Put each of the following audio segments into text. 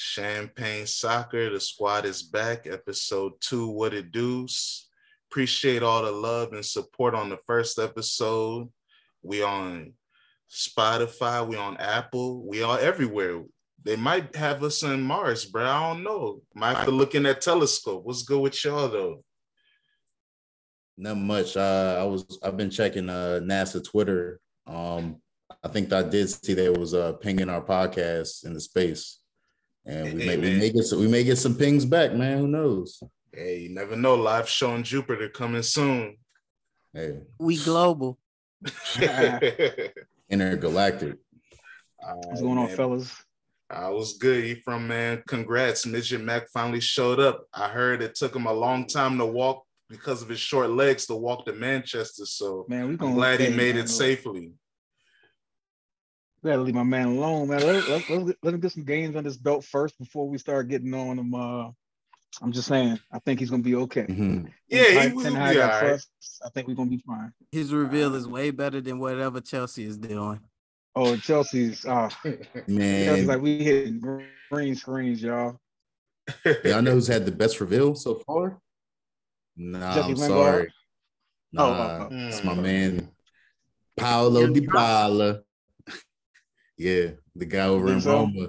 Champagne Soccer, the squad is back. Episode two, What It Do's. Appreciate all the love and support on the first episode. We on Spotify, we on Apple, we are everywhere. They might have us on Mars, bro. I don't know. Might have to look in that telescope. What's good with y'all though? Not much. Uh, I was I've been checking uh, NASA Twitter. Um, I think I did see there was uh, pinging our podcast in the space, and we hey, may we may get some, we may get some pings back, man. Who knows? Hey, you never know. Live show on Jupiter coming soon. Hey, we global. Intergalactic. What's going on, fellas? I was good. You from man? Congrats, Midget Mac finally showed up. I heard it took him a long time to walk because of his short legs to walk to Manchester. So man, we I'm glad he made it safely. We gotta leave my man alone, man. Let, let, let, let him get some games on his belt first before we start getting on him. Uh, I'm just saying, I think he's gonna be okay. Mm-hmm. Yeah, he will be all right. I think we're gonna be fine. His reveal is way better than whatever Chelsea is doing. Oh, Chelsea's uh man, Chelsea's like we hit green screens, y'all. Y'all know who's had the best reveal so far? Nah, Jesse I'm sorry. Nah, oh, uh, it's my man Paulo Dybala. Yeah, the guy over in so? Roma.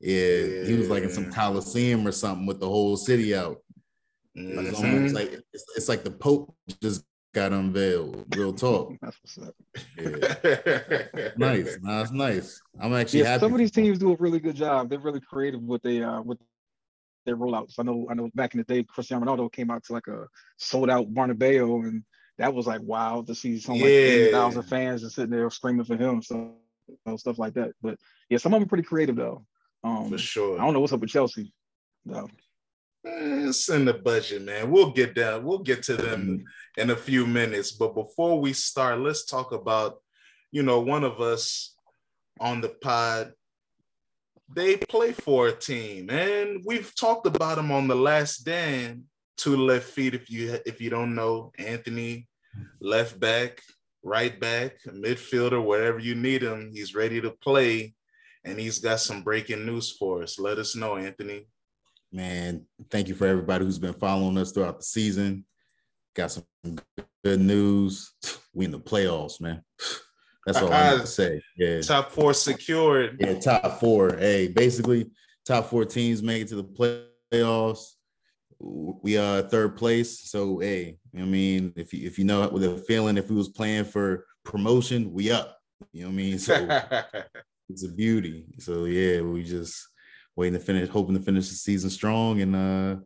Yeah, yeah, he was like in some coliseum or something with the whole city out. Mm-hmm. It's almost like it's, it's, like the Pope just got unveiled. Real talk. That's what's up. Yeah. nice. That's nice. I'm actually yeah, happy. Some of these teams do a really good job. They're really creative with they uh with their rollouts. I know I know back in the day, Cristiano Ronaldo came out to like a sold out Bernabeu, and that was like wow to see some like thousand fans just sitting there screaming for him. So you know, stuff like that. But yeah, some of them are pretty creative though. Um, for sure. I don't know what's up with Chelsea though. Eh, it's in the budget, man. We'll get down. We'll get to them in a few minutes. But before we start, let's talk about, you know, one of us on the pod. They play for a team, and we've talked about them on the last Dan. Two left feet, if you if you don't know, Anthony, left back, right back, midfielder, wherever you need him, he's ready to play, and he's got some breaking news for us. Let us know, Anthony man, thank you for everybody who's been following us throughout the season. Got some good news. We in the playoffs, man. That's all I have to say. Yeah. Top four secured. Yeah, top four. Hey, basically, top four teams make it to the playoffs. We are third place. So hey, I mean, if you if you know with a feeling if we was playing for promotion, we up. You know what I mean? So it's a beauty. So yeah, we just waiting to finish, hoping to finish the season strong, and uh,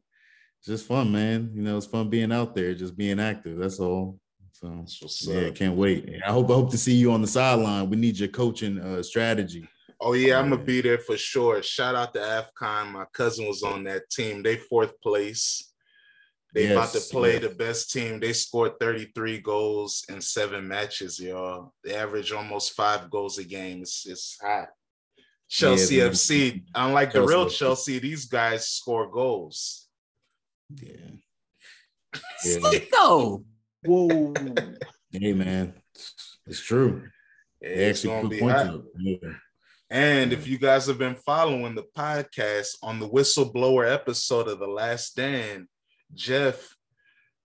it's just fun, man. You know, it's fun being out there, just being active. That's all. So yeah, can't wait. I hope I hope to see you on the sideline. We need your coaching uh, strategy. Oh yeah, I'm gonna be there for sure. Shout out to AFCON. My cousin was on that team. They fourth place. They yes, about to play the best team. They scored 33 goals in seven matches, y'all. They average almost five goals a game. It's, it's hot. Chelsea yeah, FC. Unlike Chelsea the real Chelsea, these guys score goals. Yeah. yeah. Whoa. hey man, it's true. They actually put points yeah. And if you guys have been following the podcast on the whistleblower episode of The Last Stand, Jeff,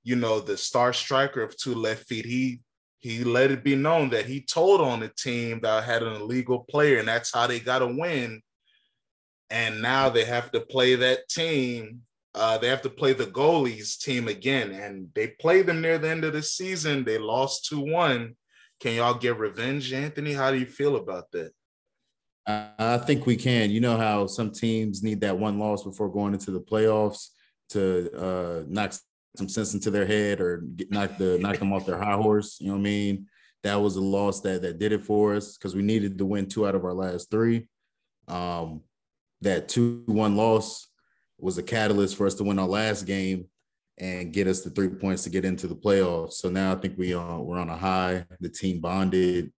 you know, the star striker of Two Left Feet, he he let it be known that he told on the team that had an illegal player, and that's how they got a win. And now they have to play that team. Uh, they have to play the goalies team again, and they played them near the end of the season. They lost two one. Can y'all get revenge, Anthony? How do you feel about that? I think we can. You know how some teams need that one loss before going into the playoffs to uh, knock some sense into their head or get, knock the knock them off their high horse. You know what I mean? That was a loss that that did it for us because we needed to win two out of our last three. Um, that two one loss was a catalyst for us to win our last game and get us the three points to get into the playoffs. So now I think we uh, we're on a high. The team bonded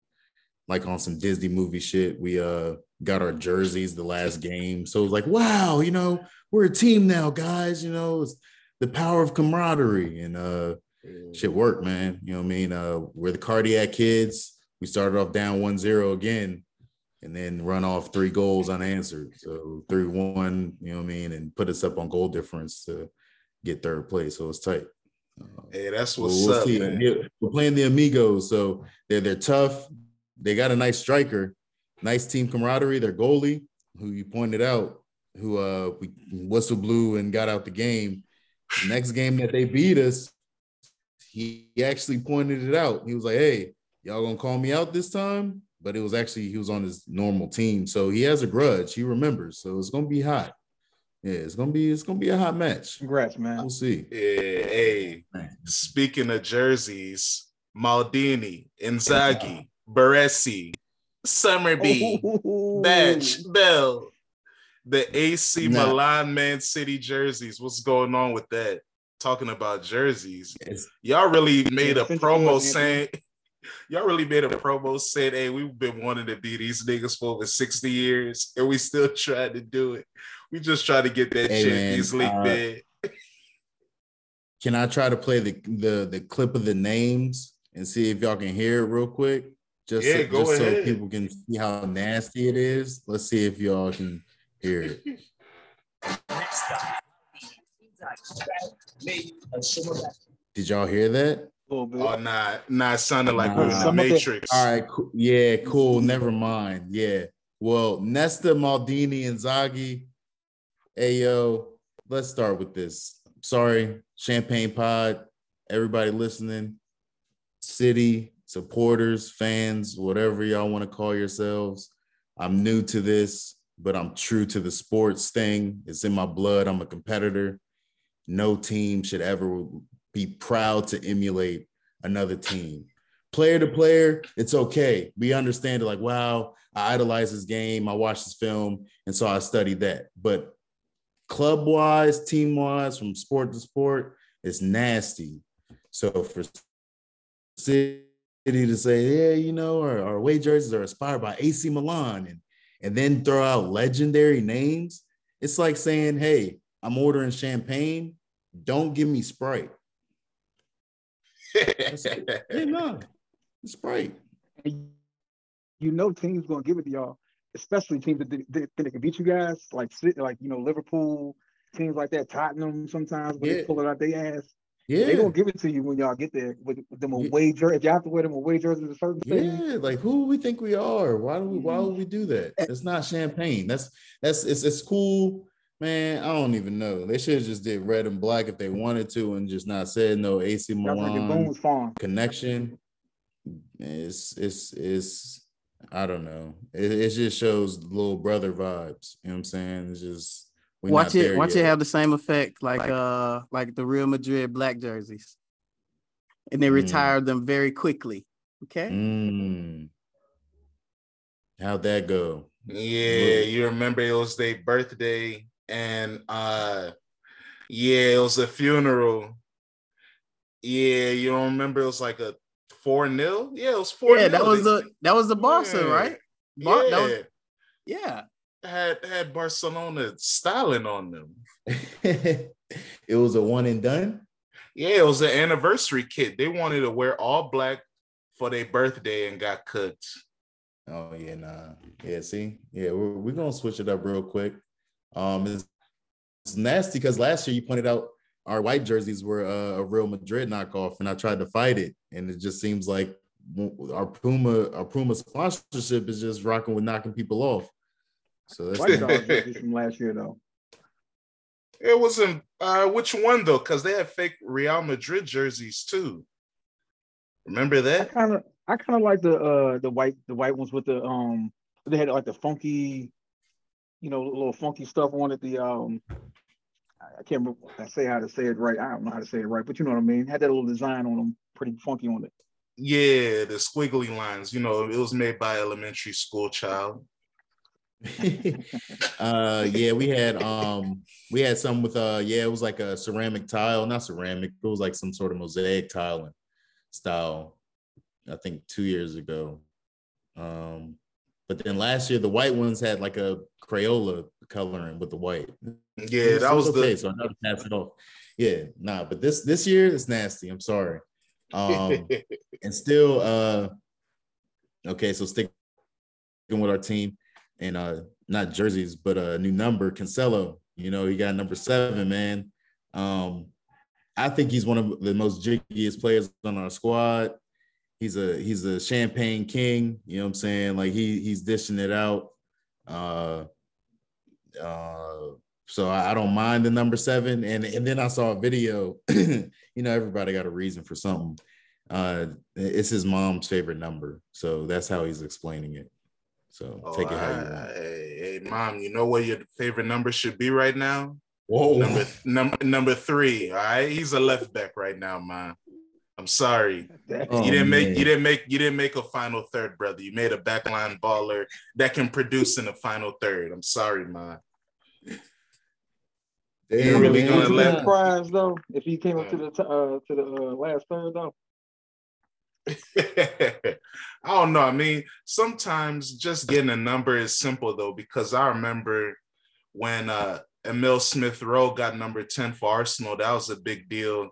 like on some Disney movie shit. We uh got our jerseys the last game. So it was like, wow, you know, we're a team now, guys. You know, the power of camaraderie and uh shit work, man. You know what I mean? Uh we're the cardiac kids. We started off down 1-0 again. and then run off three goals unanswered. So three one, you know what I mean, and put us up on goal difference to get third place. So it's tight. Uh, hey, that's what's we'll up. We're playing the Amigos, so they're they're tough. They got a nice striker, nice team camaraderie. Their goalie, who you pointed out, who uh we whistle blew and got out the game. Next game that they beat us, he actually pointed it out. He was like, "Hey, y'all gonna call me out this time?" But it was actually he was on his normal team, so he has a grudge. He remembers, so it's gonna be hot. Yeah, it's gonna be it's gonna be a hot match. Congrats, man. We'll see. Yeah, hey. Speaking of jerseys, Maldini, Inzaghi, Baresi, Summerbee, oh. Batch, Bell, the AC nah. Milan Man City jerseys. What's going on with that? Talking about jerseys, y'all really made a promo saying. Y'all really made a promo saying, "Hey, we've been wanting to be these niggas for over sixty years, and we still trying to do it. We just try to get that hey, shit man, easily uh, bid." Can I try to play the, the the clip of the names and see if y'all can hear it real quick? Just, yeah, so, go just ahead. so people can see how nasty it is. Let's see if y'all can hear it. Did y'all hear that? Oh, nah, nah, it sounded like nah. we're in the Matrix. All right, cool. yeah, cool. Never mind. Yeah. Well, Nesta, Maldini, Inzaghi. Hey, yo, let's start with this. Sorry, Champagne Pod, everybody listening, city, supporters, fans, whatever y'all want to call yourselves. I'm new to this but I'm true to the sports thing. It's in my blood. I'm a competitor. No team should ever be proud to emulate another team. Player to player, it's okay. We understand it like, wow, I idolize this game. I watched this film. And so I studied that. But club wise, team wise, from sport to sport, it's nasty. So for City to say, yeah, you know, our, our away jerseys are inspired by AC Milan and and then throw out legendary names, it's like saying, hey, I'm ordering champagne. Don't give me Sprite. hey, no, Sprite. You know, teams gonna give it to y'all, especially teams that, that, that can beat you guys, like like you know Liverpool, teams like that, Tottenham. Sometimes when yeah. they pull it out their ass, yeah, they gonna give it to you when y'all get there with, with them away yeah. jersey. If you have to wear them away jerseys a certain Yeah, like who we think we are? Why do we? Why would we do that? Mm-hmm. It's not champagne. That's that's it's it's cool, man. I don't even know. They should have just did red and black if they wanted to, and just not said no AC Milan connection. It's it's it's I don't know. It, it just shows little brother vibes. You know what I'm saying? It's just we're watch it. Watch yet. it have the same effect like, like uh like the Real Madrid black jerseys, and they mm. retired them very quickly. Okay. Mm. How'd that go? Yeah, you remember it was their birthday, and uh, yeah, it was a funeral. Yeah, you don't remember? It was like a four 0 Yeah, it was four. Yeah, that was the that was the Barca, yeah. right? Bar- yeah. Was, yeah had had Barcelona styling on them. it was a one and done. Yeah, it was an anniversary kit. They wanted to wear all black for their birthday and got cooked. Oh yeah, nah. Yeah, see, yeah, we're, we're gonna switch it up real quick. Um, it's, it's nasty because last year you pointed out our white jerseys were uh, a Real Madrid knockoff, and I tried to fight it, and it just seems like our Puma, our Puma sponsorship is just rocking with knocking people off. So that's White Dogs from last year though. It wasn't uh which one though? Because they had fake Real Madrid jerseys too. Remember that? I kind of I kind of like the uh the white the white ones with the um they had like the funky, you know, little funky stuff on it. The um I can't remember I say how to say it right. I don't know how to say it right, but you know what I mean. Had that little design on them, pretty funky on it. Yeah, the squiggly lines. You know, it was made by elementary school child. uh yeah we had um we had some with uh yeah it was like a ceramic tile not ceramic it was like some sort of mosaic tiling style i think two years ago. Um but then last year the white ones had like a crayola coloring with the white. Yeah that was okay the... so i know to pass it off. Yeah nah but this this year it's nasty i'm sorry. Um and still uh okay so stick with our team, and uh, not jerseys, but a new number, Cancelo. You know, he got number seven, man. Um, I think he's one of the most jiggiest players on our squad. He's a he's a champagne king. You know what I'm saying? Like he he's dishing it out. Uh, uh, so I, don't mind the number seven. And and then I saw a video. you know, everybody got a reason for something. Uh, it's his mom's favorite number, so that's how he's explaining it. So oh, take it how you want. Hey, hey, mom, you know what your favorite number should be right now? Whoa, number number number three. All right, he's a left back right now, man. I'm sorry. Oh, you didn't make man. you didn't make you didn't make a final third, brother. You made a backline baller that can produce in the final third. I'm sorry, man. You're really gonna let prize though if he came up to the uh, to the uh, last third though. I don't know. I mean, sometimes just getting a number is simple though, because I remember when uh, Emil Smith Rowe got number 10 for Arsenal, that was a big deal.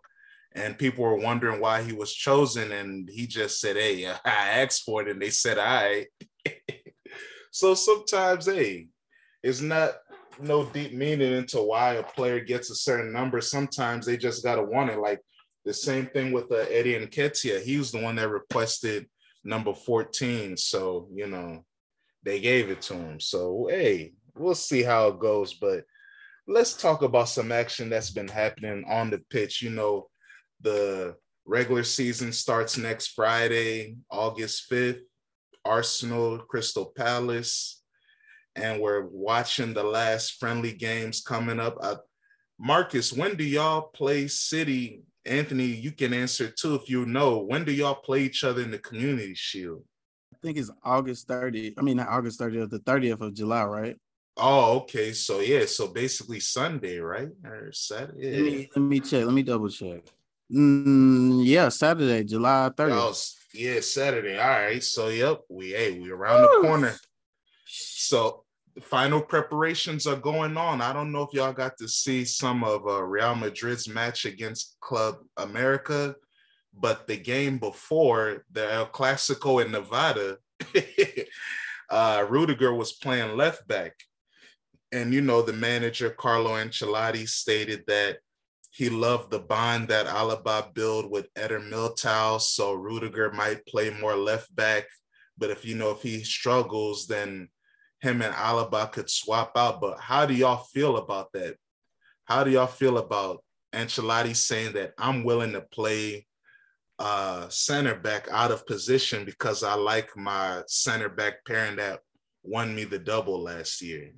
And people were wondering why he was chosen. And he just said, Hey, I asked for it. And they said, I. so sometimes, hey, it's not no deep meaning into why a player gets a certain number. Sometimes they just got to want it. Like the same thing with uh, Eddie Nketiah. He was the one that requested number 14. So, you know, they gave it to him. So, hey, we'll see how it goes. But let's talk about some action that's been happening on the pitch. You know, the regular season starts next Friday, August 5th. Arsenal, Crystal Palace. And we're watching the last friendly games coming up. Uh, Marcus, when do y'all play City Anthony, you can answer too if you know. When do y'all play each other in the Community Shield? I think it's August 30th. I mean, not August 30th, the 30th of July, right? Oh, okay. So yeah, so basically Sunday, right? Or Saturday. Let me, let me check. Let me double check. Mm, yeah, Saturday, July 30th. Oh, yeah, Saturday. All right. So yep, we hey, we around Woo! the corner. So final preparations are going on. I don't know if y'all got to see some of uh, Real Madrid's match against Club America, but the game before the El Clasico in Nevada, uh, Rudiger was playing left back. And you know, the manager Carlo Ancelotti stated that he loved the bond that Alaba built with Eder Militao, so Rudiger might play more left back. But if you know if he struggles, then him and Alaba could swap out. But how do y'all feel about that? How do y'all feel about Ancelotti saying that I'm willing to play uh, center back out of position because I like my center back pairing that won me the double last year?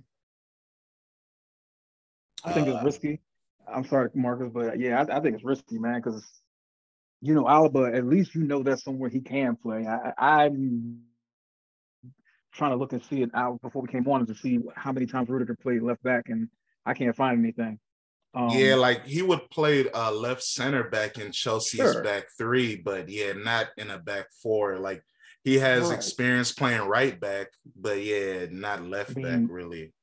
I think uh, it's risky. I'm sorry, Marcus, but yeah, I, I think it's risky, man, because you know Alaba. At least you know that's somewhere he can play. I, I'm trying to look and see it out before we came on to see how many times Rudiger played left back, and I can't find anything. Um, yeah, like he would play uh, left center back in Chelsea's sure. back three, but yeah, not in a back four. Like he has right. experience playing right back, but yeah, not left I mean, back really.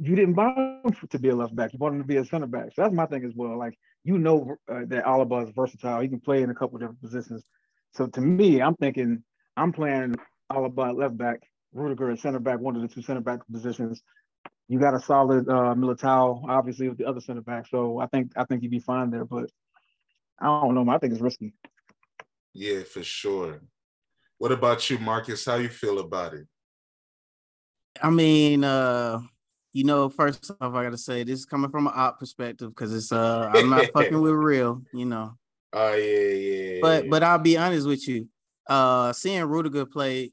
You didn't buy him to be a left back. You bought him to be a center back. So that's my thing as well. Like you know uh, that Alaba is versatile. He can play in a couple different positions. So to me, I'm thinking I'm playing Alaba left back Rudiger at center back, one of the two center back positions. You got a solid uh, Militao, obviously, with the other center back. So I think I think you'd be fine there. But I don't know. I think it's risky. Yeah, for sure. What about you, Marcus? How you feel about it? I mean, uh, you know, first off, I gotta say this is coming from an op perspective because it's uh I'm not fucking with real, you know. Oh yeah, yeah. But but I'll be honest with you. Uh seeing Rudiger play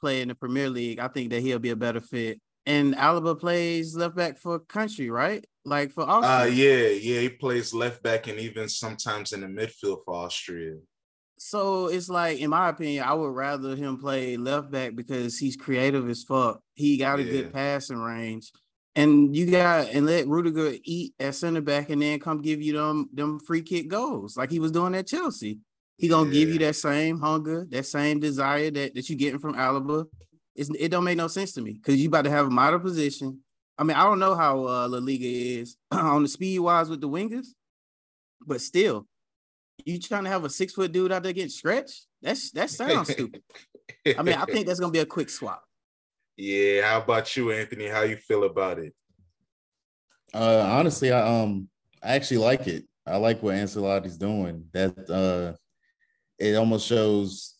play in the Premier League, I think that he'll be a better fit. And Alaba plays left back for country, right? Like for Austria. Uh yeah, yeah, he plays left back and even sometimes in the midfield for Austria. So it's like, in my opinion, I would rather him play left back because he's creative as fuck. He got a yeah. good passing range. And you got and let Rudiger eat at center back and then come give you them them free kick goals like he was doing at Chelsea. He gonna yeah. give you that same hunger, that same desire that, that you getting from Alaba. It's, it don't make no sense to me because you about to have a model position. I mean, I don't know how uh, La Liga is on the speed wise with the wingers, but still, you trying to have a six foot dude out there getting stretched? That's that sounds stupid. I mean, I think that's gonna be a quick swap. Yeah, how about you, Anthony? How you feel about it? Uh, honestly, I um I actually like it. I like what Ancelotti's doing. That uh, it almost shows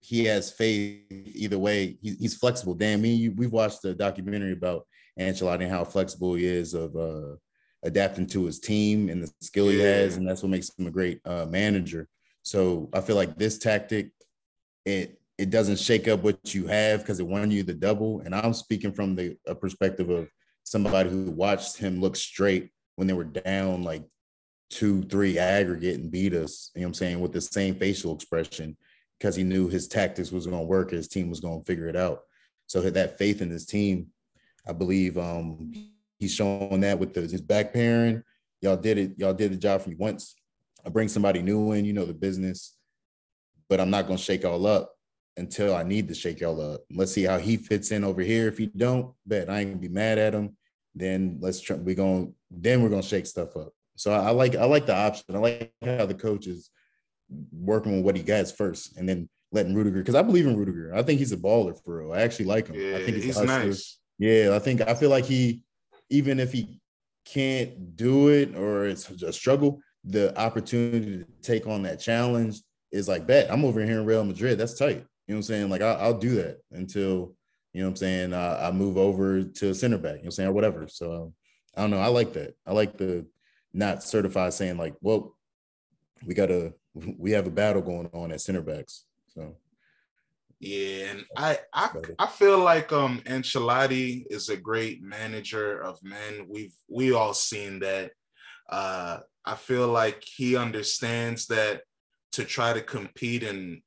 he has faith either way. He, he's flexible. Damn, me, you, we've watched the documentary about Ancelotti and how flexible he is of uh, adapting to his team and the skill he has, and that's what makes him a great uh, manager. So I feel like this tactic, it it doesn't shake up what you have because it won you the double. And I'm speaking from the perspective of somebody who watched him look straight when they were down like two, three aggregate and beat us. You know what I'm saying with the same facial expression because he knew his tactics was going to work. His team was going to figure it out. So that faith in his team, I believe um, he's showing that with the, his back pairing. Y'all did it. Y'all did the job for me once. I bring somebody new in, you know, the business, but I'm not going to shake all up until I need to shake y'all up. Let's see how he fits in over here. If he don't, bet I ain't gonna be mad at him. Then let's try. We going then we're gonna shake stuff up. So I, I like I like the option. I like how the coach is working with what he gets first, and then letting Rudiger because I believe in Rudiger. I think he's a baller for real. I actually like him. Yeah, I think he's, he's nice. Yeah, I think I feel like he, even if he can't do it or it's a struggle, the opportunity to take on that challenge is like bet. I'm over here in Real Madrid. That's tight. You know what I'm saying? Like I, will do that until you know what I'm saying. Uh, I move over to center back. You know what I'm saying or whatever. So um, I don't know. I like that. I like the not certified saying like, well, we got to we have a battle going on at center backs. So yeah, and I I I feel like um Ancelotti is a great manager of men. We've we all seen that. Uh I feel like he understands that to try to compete in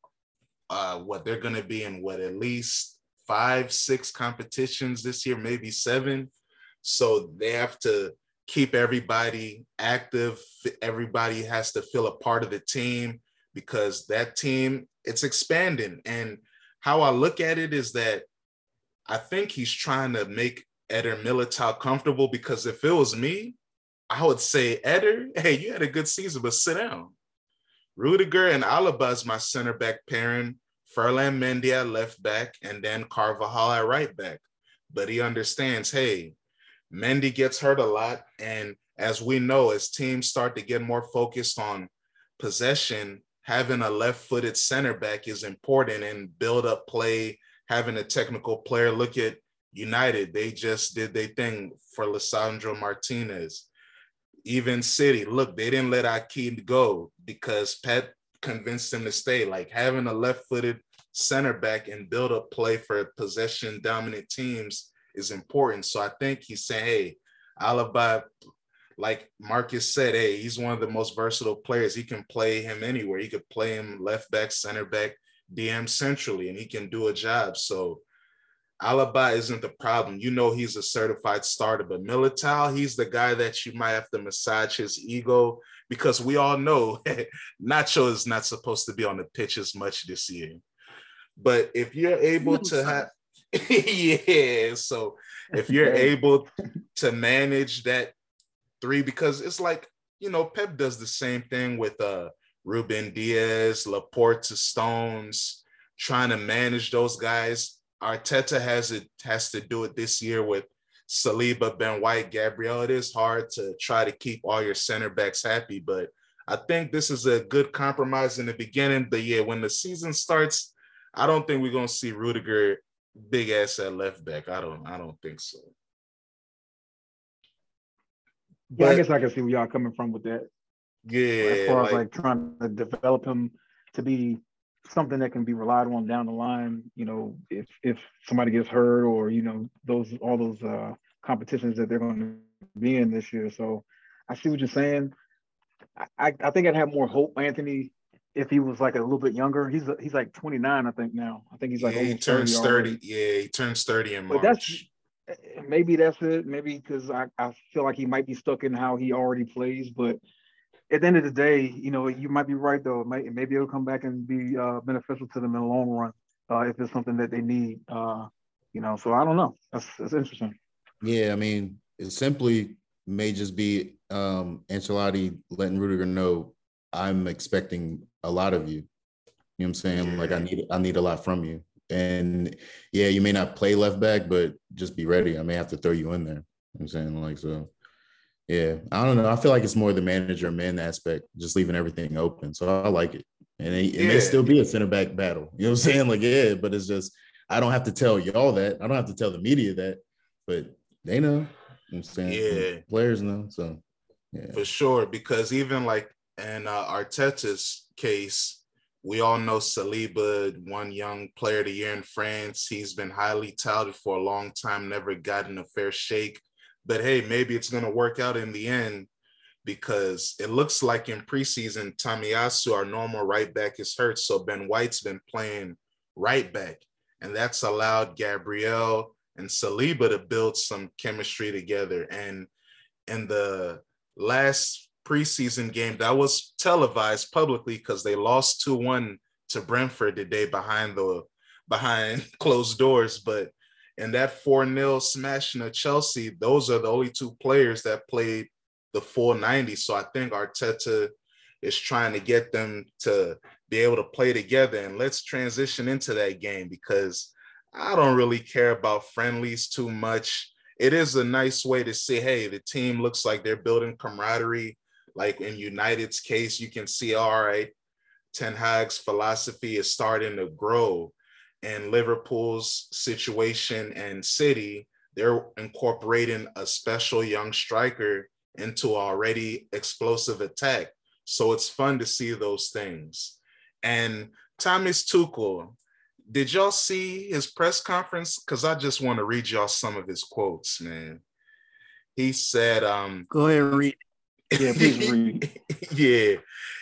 uh what they're gonna be in what at least five, six competitions this year, maybe seven. So they have to keep everybody active. Everybody has to feel a part of the team because that team it's expanding. And how I look at it is that I think he's trying to make Eder Militao comfortable because if it was me, I would say, Eder, hey, you had a good season, but sit down. Rudiger and Alaba is my center back pairing. Ferland Mendy at left back, and then Carvajal at right back. But he understands, hey, Mendy gets hurt a lot. And as we know, as teams start to get more focused on possession, having a left-footed center back is important and build up play, having a technical player. Look at United. They just did their thing for Lisandro Martinez. Even City, look, they didn't let Akeem go because Pep convinced him to stay. Like having a left-footed center back and build up play for possession dominant teams is important. So I think he's saying, hey, Alaba like Marcus said, hey, he's one of the most versatile players. He can play him anywhere. He could play him left back, center back, DM centrally, and he can do a job. So Alaba isn't the problem. You know he's a certified starter, but Militao, he's the guy that you might have to massage his ego because we all know Nacho is not supposed to be on the pitch as much this year. But if you're able to have yeah, so if you're able to manage that three because it's like you know Pep does the same thing with uh Ruben Dias, Laporte to Stones, trying to manage those guys. Arteta has it has to do it this year with Saliba, Ben White, Gabriel. It is hard to try to keep all your center backs happy, but I think this is a good compromise in the beginning. But yeah, when the season starts, I don't think we're gonna see Rudiger big ass at left back. I don't I don't think so. Yeah, I guess I can see where y'all coming from with that. Yeah, as far like, as like trying to develop him to be something that can be relied on down the line. You know, if if somebody gets hurt or you know those all those uh, competitions that they're going to be in this year. So I see what you're saying. I, I think I'd have more hope, Anthony, if he was like a little bit younger. He's he's like 29, I think now. I think he's like yeah, he turns 30. 30 yeah, he turns 30 in March. But that's maybe that's it. Maybe because I, I feel like he might be stuck in how he already plays. But at the end of the day, you know, you might be right though. It maybe it'll come back and be uh, beneficial to them in the long run uh, if it's something that they need. Uh, you know, so I don't know. That's that's interesting. Yeah, I mean, it simply may just be um Ancelotti letting Rudiger know I'm expecting a lot of you. You know what I'm saying? Like I need I need a lot from you. and yeah, you may not play left back, but just be ready. I may have to throw you in there. You know I'm saying like so. Yeah, I don't know. I feel like it's more the manager man aspect, just leaving everything open. So I like it, and it, it may still be a center back battle. You know what I'm saying? Like yeah, but it's just I don't have to tell y'all that. I don't have to tell the media that, but they know. You know I'm saying yeah, players know. So yeah, for sure. Because even like and uh, Arteta's case, we all know Saliba, won young player of the year in France. He's been highly touted for a long time, never gotten a fair shake. But hey, maybe it's going to work out in the end because it looks like in preseason, Tomiyasu, our normal right back, is hurt. So Ben White's been playing right back. And that's allowed Gabriel and Saliba to build some chemistry together. And in the last preseason game that was televised publicly because they lost 2-1 to Brentford today behind the behind closed doors. But in that 4-0 smashing of Chelsea, those are the only two players that played the full 90. So I think Arteta is trying to get them to be able to play together. And let's transition into that game because I don't really care about friendlies too much. It is a nice way to say, hey, the team looks like they're building camaraderie like in United's case, you can see, all right, Ten Hag's philosophy is starting to grow. And Liverpool's situation and City, they're incorporating a special young striker into already explosive attack. So it's fun to see those things. And Thomas Tuchel, did y'all see his press conference? Because I just want to read y'all some of his quotes, man. He said, um, Go ahead and read. Yeah, please read. yeah.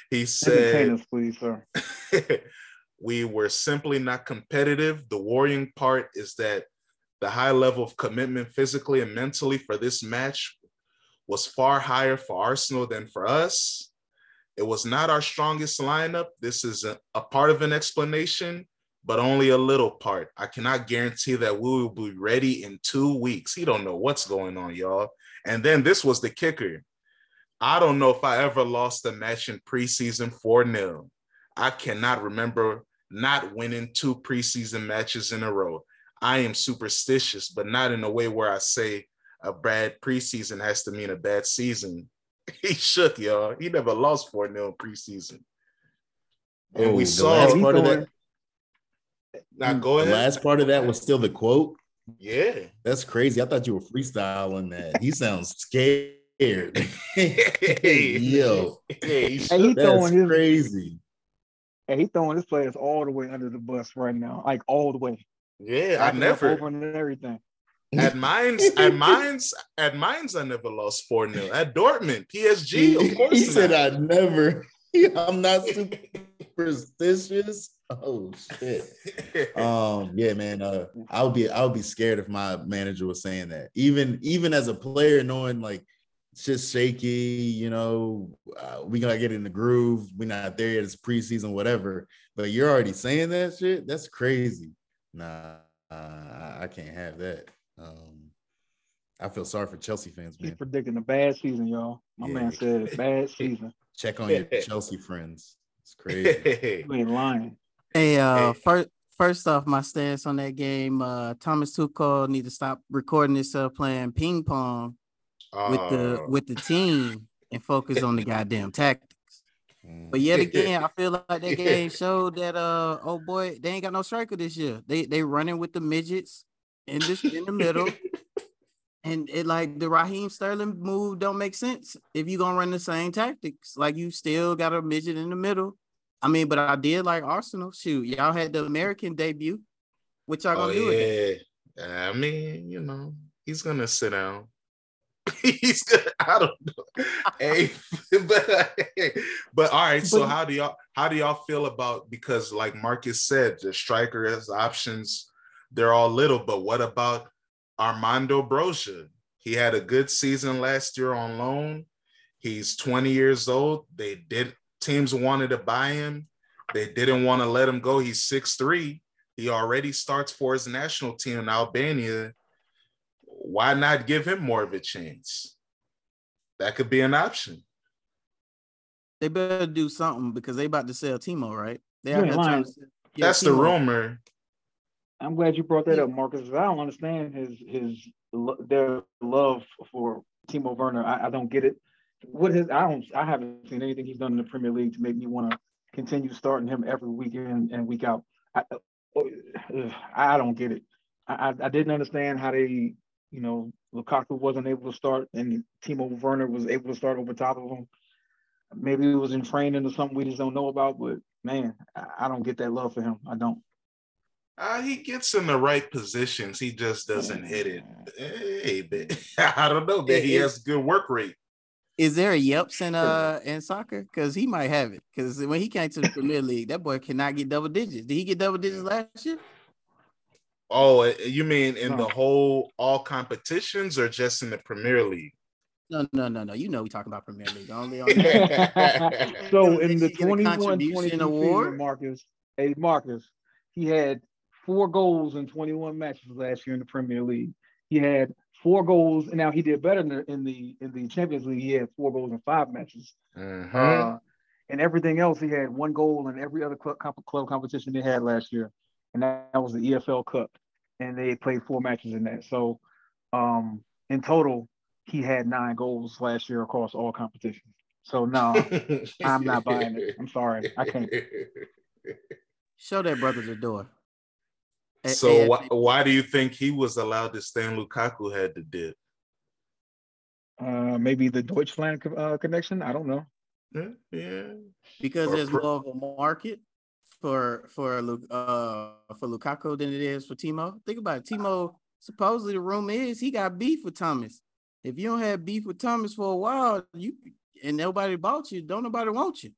He said, us, please, sir. we were simply not competitive. The worrying part is that the high level of commitment physically and mentally for this match was far higher for Arsenal than for us. It was not our strongest lineup. This is a, a part of an explanation, but only a little part. I cannot guarantee that we will be ready in two weeks. He don't know what's going on, y'all. And then this was the kicker. I don't know if I ever lost a match in preseason 4 0. I cannot remember not winning two preseason matches in a row. I am superstitious, but not in a way where I say a bad preseason has to mean a bad season. He shook, y'all. He never lost 4 0 preseason. And oh, we saw part of that. Now go ahead. The last part of that was still the quote. Yeah. That's crazy. I thought you were freestyling that. He sounds scared scared. hey, yo, hey, that's throwing his, crazy. Hey, he's throwing his players all the way under the bus right now, like all the way. Yeah, I never over and everything. At Mainz, at Mainz, at Mainz, I never lost 4 0. At Dortmund, PSG, of course. he said I never. I'm not superstitious. Oh shit. um, yeah, man. Uh, I would be I would be scared if my manager was saying that. Even even as a player, knowing like it's just shaky, you know. Uh, we gotta get in the groove. We're not there yet. It's preseason, whatever. But you're already saying that shit. That's crazy. Nah, uh, I can't have that. Um, I feel sorry for Chelsea fans, man. He's predicting a bad season, y'all. My yeah. man said bad season. Check on your Chelsea friends. It's crazy. you ain't lying. Hey, uh, first first off, my stance on that game, uh, Thomas Tuchel need to stop recording himself playing ping pong with the uh. with the team and focus on the goddamn tactics. But yet mm. again, I feel like that game showed that uh oh boy, they ain't got no striker this year. They they running with the midgets in this in the middle. And it like the Raheem Sterling move don't make sense if you gonna run the same tactics. Like you still got a midget in the middle. I mean, but I did like Arsenal. Shoot, y'all had the American debut. What y'all gonna oh, do? Yeah, I mean, you know, he's gonna sit down. he's good. I don't know. hey, but but all right. So how do y'all how do y'all feel about because like Marcus said, the striker has options. They're all little, but what about Armando Broja? He had a good season last year on loan. He's 20 years old. They did teams wanted to buy him. They didn't want to let him go. He's 6'3. He already starts for his national team in Albania why not give him more of a chance? That could be an option. They better do something because they about to sell Timo, right? They are That's Timo. the rumor. I'm glad you brought that up, Marcus. I don't understand his his their love for Timo Werner. I, I don't get it. What his I don't I haven't seen anything he's done in the Premier League to make me want to continue starting him every weekend and week out. I, uh, I don't get it. I, I didn't understand how they, you know, Lukaku wasn't able to start and Timo Werner was able to start over top of him. Maybe it was in training or something we just don't know about, but man, I, I don't get that love for him. I don't. Uh, he gets in the right positions. He just doesn't hit it. Hey, I don't know, man. He has good work rate. Is there a yips in uh in soccer? Because he might have it. Because when he came to the Premier League, that boy cannot get double digits. Did he get double digits last year? Oh, uh, you mean in no. the whole all competitions or just in the Premier League? No, no, no, no. You know we talking about Premier League only. On so in the 21-22 award, Marcus, hey Marcus, he had four goals in 21 matches last year in the Premier League. He had four goals, and now he did better in the in the, in the Champions League. He had four goals in five matches. Mm-hmm. Uh, and everything else, he had one goal in every other club, club competition they had last year, and that, that was the EFL Cup, and they played four matches in that. So, um, in total, he had nine goals last year across all competitions. So no, I'm not buying it. I'm sorry, I can't. Show that brother the door. So why, why do you think he was allowed to stay and Lukaku had to dip? Uh, maybe the Deutschland uh, connection. I don't know. Yeah, yeah. because or there's more of a market for for uh for Lukaku than it is for Timo. Think about it. Timo. Supposedly, the rumor is he got beef with Thomas. If you don't have beef with Thomas for a while, you and nobody bought you, don't nobody want you.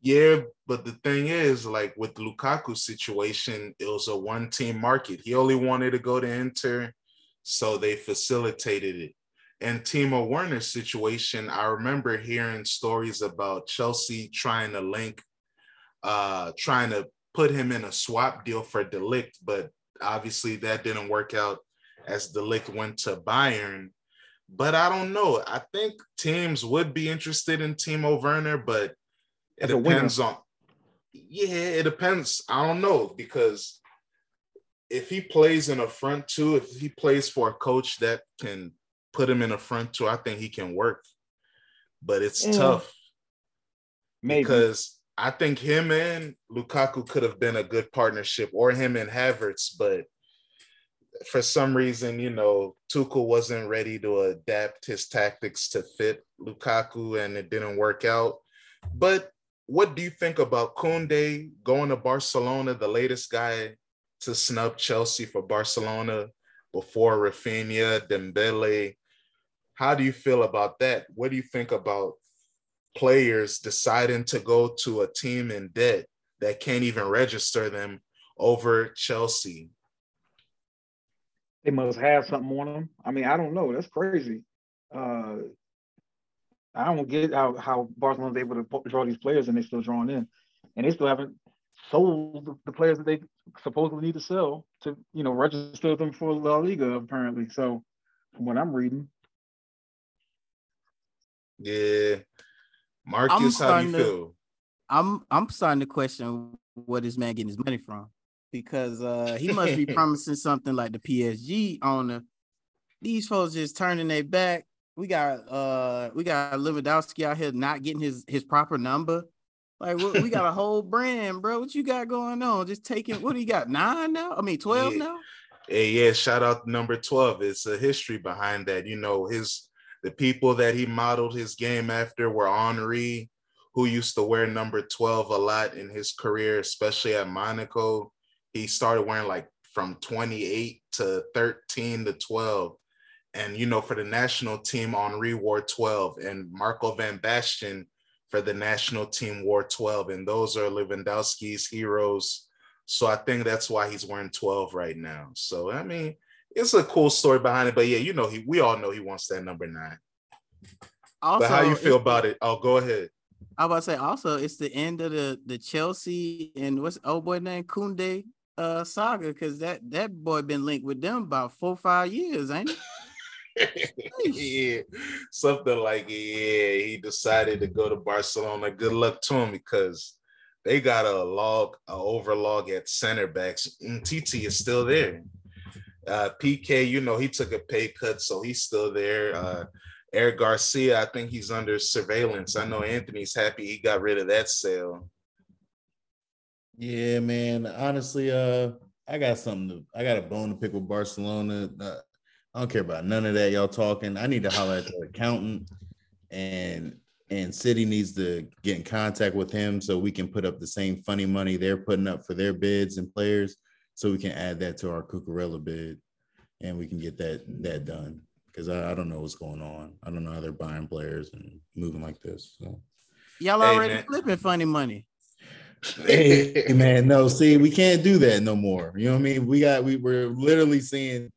Yeah, but the thing is, like with Lukaku situation, it was a one-team market. He only wanted to go to Inter, so they facilitated it. And Timo Werner's situation, I remember hearing stories about Chelsea trying to link, uh, trying to put him in a swap deal for de Ligt, but obviously that didn't work out as de Ligt went to Bayern. But I don't know. I think teams would be interested in Timo Werner, but it depends on yeah, it depends. I don't know because if he plays in a front two, if he plays for a coach that can put him in a front two, I think he can work. But it's yeah. tough. Maybe. Because I think him and Lukaku could have been a good partnership, or him and Havertz, but for some reason, you know, Tuchel wasn't ready to adapt his tactics to fit Lukaku, and it didn't work out. But what do you think about Koundé going to Barcelona, the latest guy to snub Chelsea for Barcelona before Raphinha, Dembele? How do you feel about that? What do you think about players deciding to go to a team in debt that can't even register them over Chelsea? They must have something on them. I mean, I don't know. That's crazy. Uh, I don't get how, how Barcelona's able to draw these players and they're still drawing in, and they still haven't sold the players that they supposedly need to sell to you know register them for La Liga apparently. So from what I'm reading, yeah, Marcus, how do you feel? To, I'm I'm starting to question where this man getting his money from because uh he must be promising something like the PSG owner. These folks just turning their back we got uh we got Lewandowski out here not getting his his proper number. Like we got a whole brand, bro. What you got going on? Just taking what do you got? Nine now? I mean, 12 yeah. now? Hey, yeah, shout out number 12. It's a history behind that. You know, his the people that he modeled his game after were Henry, who used to wear number 12 a lot in his career, especially at Monaco. He started wearing like from 28 to 13 to 12 and you know, for the national team, Henry wore 12, and Marco van Basten for the national team wore 12, and those are Lewandowski's heroes. So I think that's why he's wearing 12 right now. So I mean, it's a cool story behind it, but yeah, you know, he we all know he wants that number nine. Also, but how you feel about it? Oh, go ahead. I was about to say also it's the end of the the Chelsea and what's old boy name Koundé uh saga because that that boy been linked with them about four five years, ain't it? yeah, something like yeah, he decided to go to Barcelona. Good luck to him because they got a log, a overlog at center backs. And TT is still there. Uh, Piqué, you know, he took a pay cut, so he's still there. Uh, Eric Garcia, I think he's under surveillance. I know Anthony's happy he got rid of that sale. Yeah, man. Honestly, uh, I got something to I got a bone to pick with Barcelona. Uh, I don't care about none of that y'all talking. I need to holler at the accountant and and City needs to get in contact with him so we can put up the same funny money they're putting up for their bids and players, so we can add that to our Cucurella bid, and we can get that that done. Because I, I, don't know what's going on. I don't know how they're buying players and moving like this. So. Y'all already hey, flipping funny money. hey man, no, see, we can't do that no more. You know what I mean? We got we we're literally seeing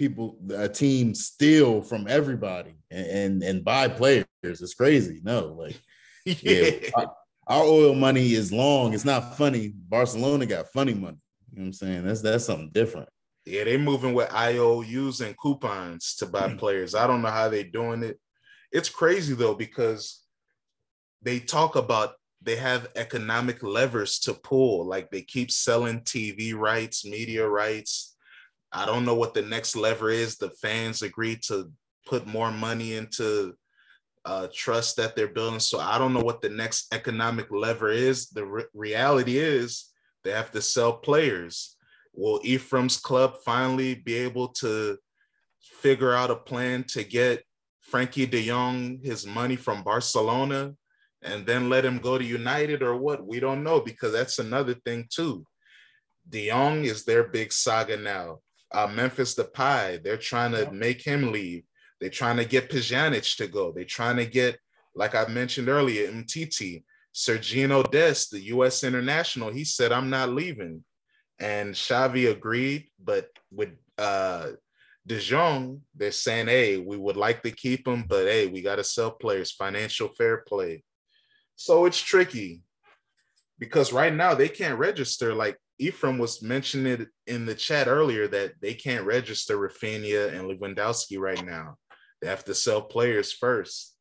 people a team steal from everybody and, and, and buy players. It's crazy. No, like yeah, our, our, oil money is long. It's not funny. Barcelona got funny money. You know what I'm saying? That's that's something different. Yeah, they're moving with IOUs and coupons to buy players. I don't know how they're doing it. It's crazy though, because they talk about they have economic levers to pull. Like they keep selling TV rights, media rights, I don't know what the next lever is. The fans agreed to put more money into uh, trust that they're building. So I don't know what the next economic lever is. The re- reality is they have to sell players. Will Ephraim's club finally be able to figure out a plan to get Frenkie de Jong his money from Barcelona and then let him go to United or what? We don't know because that's another thing too. De Jong is their big saga now uh, Memphis Depay. They're trying to make him leave. They're trying to get Pjanic to go. They're trying to get, like I mentioned earlier, Umtiti, Sergiño Dest, the U.S. international. He said, "I'm not leaving," and Xavi agreed. But with uh, De Jong, they're saying, "Hey, we would like to keep him, but hey, we got to sell players. Financial fair play." So it's tricky because right now they can't register like Ephraim was mentioning in the chat earlier that they can't register Raphinha and Lewandowski right now. They have to sell players first.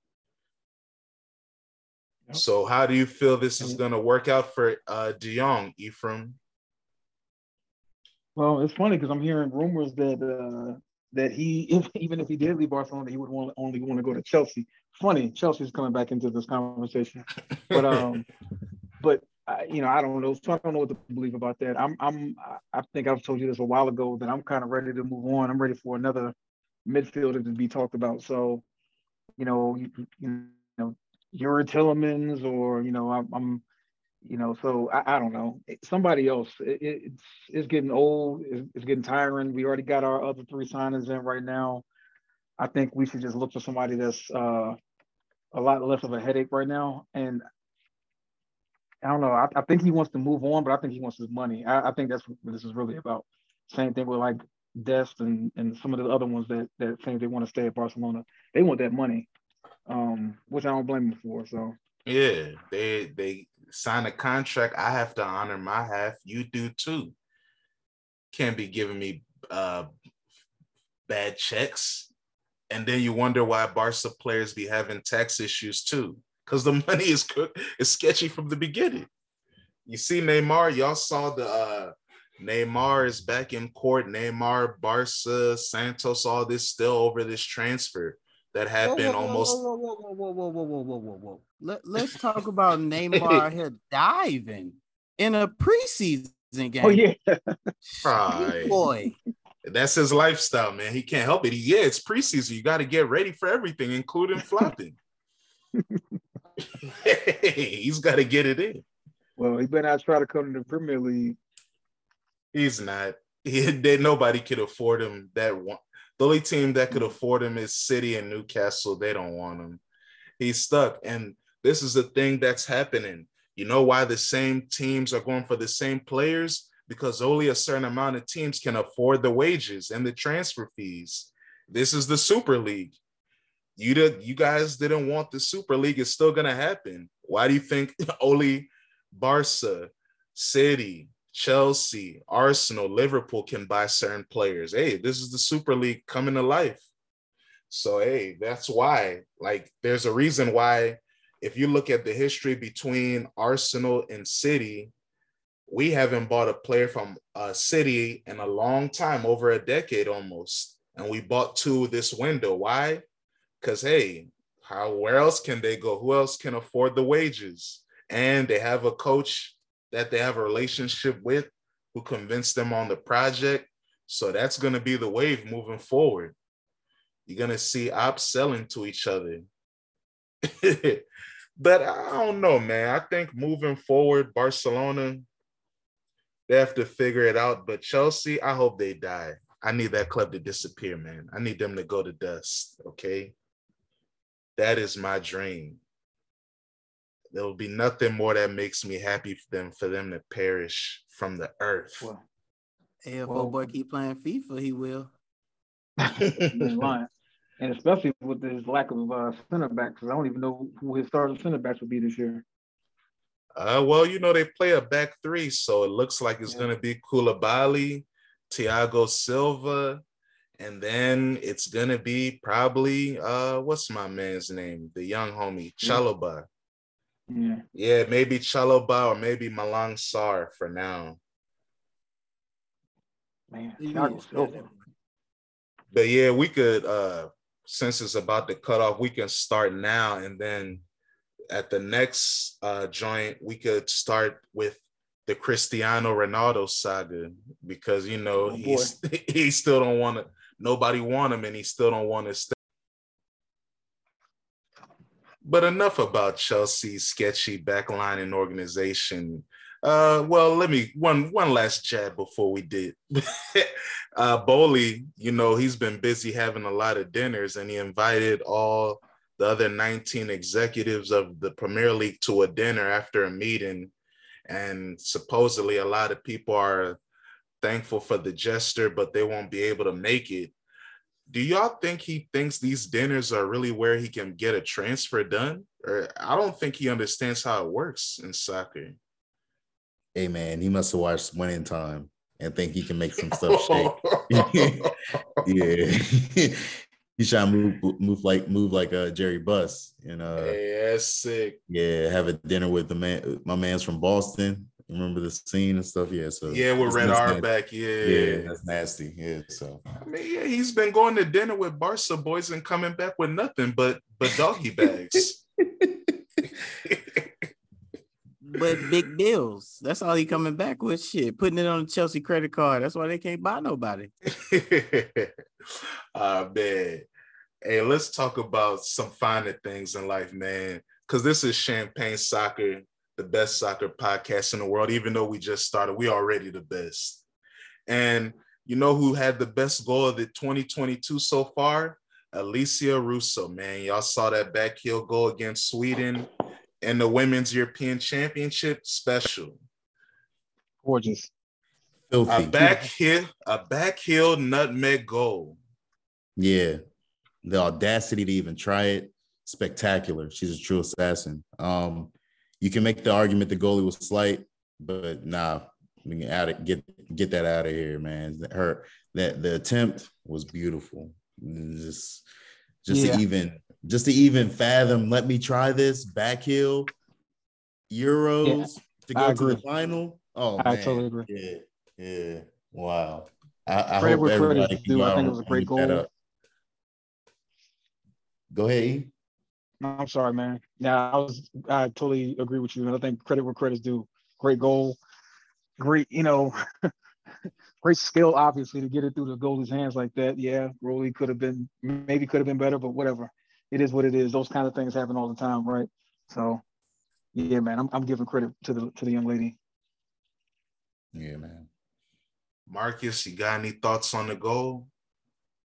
Yep. So how do you feel this is going to work out for uh, De Jong, Ephraim? Well, it's funny because I'm hearing rumors that uh, that he, if, even if he did leave Barcelona, he would want only want to go to Chelsea. Funny, Chelsea's coming back into this conversation, but um, but I, you know, I don't know. So I don't know what to believe about that. I'm, I'm, I think I've told you this a while ago that I'm kind of ready to move on. I'm ready for another midfielder to be talked about. So, you know, you, you know, Youri Tielemans or you know, I'm, I'm you know, so I, I, don't know. Somebody else. It, it's it's getting old. It's, it's, getting tiring. We already got our other three signings in right now. I think we should just look for somebody that's uh, a lot less of a headache right now. And I don't know. I, I, think he wants to move on, but I think he wants his money. I, I think that's what this is really about. Same thing with like Dest and, and some of the other ones that that think they want to stay at Barcelona. They want that money, um, which I don't blame them for. So yeah, they they sign a contract. I have to honor my half. You do too. Can't be giving me uh, bad checks, and then you wonder why Barca players be having tax issues too because the money is is sketchy from the beginning. You see Neymar, y'all saw the uh, Neymar is back in court. Neymar, Barca, Santos, all this still over this transfer that happened whoa, whoa, almost. Whoa, whoa, whoa, whoa, whoa, whoa, whoa, whoa, whoa, whoa. Let, let's talk about Neymar here diving in a preseason oh, game. Oh yeah, right. boy. That's his lifestyle, man. He can't help it. He, yeah, it's preseason. You got to get ready for everything, including flopping. he's got to get it in. Well, he better not try to come to the Premier League. He's not. He, they, nobody could afford him. That one. The only team that could afford him is City and Newcastle. They don't want him. He's stuck. And this is the thing that's happening. You know why the same teams are going for the same players? Because only a certain amount of teams can afford the wages and the transfer fees. This is the Super League you did you guys didn't want the Super League. It's still gonna happen. Why do you think only Barca, City, Chelsea, Arsenal, Liverpool can buy certain players? Hey, this is the Super League coming to life. So hey, that's why. Like, there's a reason why if you look at the history between Arsenal and City, we haven't bought a player from a city in a long time, over a decade almost. And we bought two this window. Why? Because hey, how where else can they go? Who else can afford the wages? And they have a coach that they have a relationship with who convinced them on the project. So that's going to be the wave moving forward. You're going to see ops selling to each other. but I don't know, man. I think moving forward, Barcelona, they have to figure it out. But Chelsea, I hope they die. I need that club to disappear, man. I need them to go to dust. Okay. That is my dream. There will be nothing more that makes me happy for them for them to perish from the earth. Well, hey, if well, boy keep playing FIFA, he will. and especially with his lack of uh, center backs, I don't even know who his starting center backs would be this year. Uh, well, you know they play a back three, so it looks like it's yeah. going to be Koulibaly, Thiago Silva, and then it's going to be probably uh, what's my man's name, the young homie Chalobah. Yeah. Yeah, maybe Chalobah or maybe Malang Sarr for now. Man, but yeah, we could uh since it's about to cut off, we can start now and then at the next uh joint we could start with the Cristiano Ronaldo saga because you know oh, he's he still don't want to nobody want him and he still don't want to stay but enough about Chelsea's sketchy backline and organization. Uh, well, let me one one last chat before we did. uh, Boehly, you know, he's been busy having a lot of dinners, and he invited all the other 19 executives of the Premier League to a dinner after a meeting. And supposedly, a lot of people are thankful for the gesture, but they won't be able to make it do y'all think he thinks these dinners are really where he can get a transfer done? Or I don't think he understands how it works in soccer. Hey man, he must have watched Winning Time and think he can make some stuff shake. yeah. He's trying to move, move like move like a uh, Jerry Buss, you know. Yeah, that's sick. Yeah, have a dinner with the man. My man's from Boston. Remember the scene and stuff? Yeah. So yeah, with Red Auerbach. Yeah. Yeah, that's nasty. Yeah. So I mean, yeah, he's been going to dinner with Barca boys and coming back with nothing but but doggy bags. but big bills. That's all he coming back with. Shit, putting it on a Chelsea credit card. That's why they can't buy nobody. Ah uh, man. Hey, let's talk about some finer things in life, man. Cause this is champagne soccer the best soccer podcast in the world. Even though we just started, we already the best. And you know who had the best goal of the 2022 so far? Alessia Russo, man. Y'all saw that back heel goal against Sweden in the Women's European Championship special. Gorgeous. Filthy. A back heel, a back heel nutmeg goal. Yeah. The audacity to even try it, spectacular. She's a true assassin. Um, you can make the argument the goalie was slight, but nah, we can add it, get get that out of here, man. Her that the attempt was beautiful. Just just yeah. to even just to even fathom, let me try this back heel Euros yeah, to go to the final. Oh, I man. totally agree. Yeah, yeah. Wow. I, I hope everybody can do. I think it was a great goal. Go ahead. I'm sorry, man. Yeah, I was I totally agree with you. And I think credit where credit's due. Great goal. Great, you know, great skill, obviously, to get it through the goalie's hands like that. Yeah, Rolly could have been maybe could have been better, but whatever. It is what it is. Those kind of things happen all the time, right? So yeah, man, I'm I'm giving credit to the to the young lady. Yeah, man. Marcus, you got any thoughts on the goal?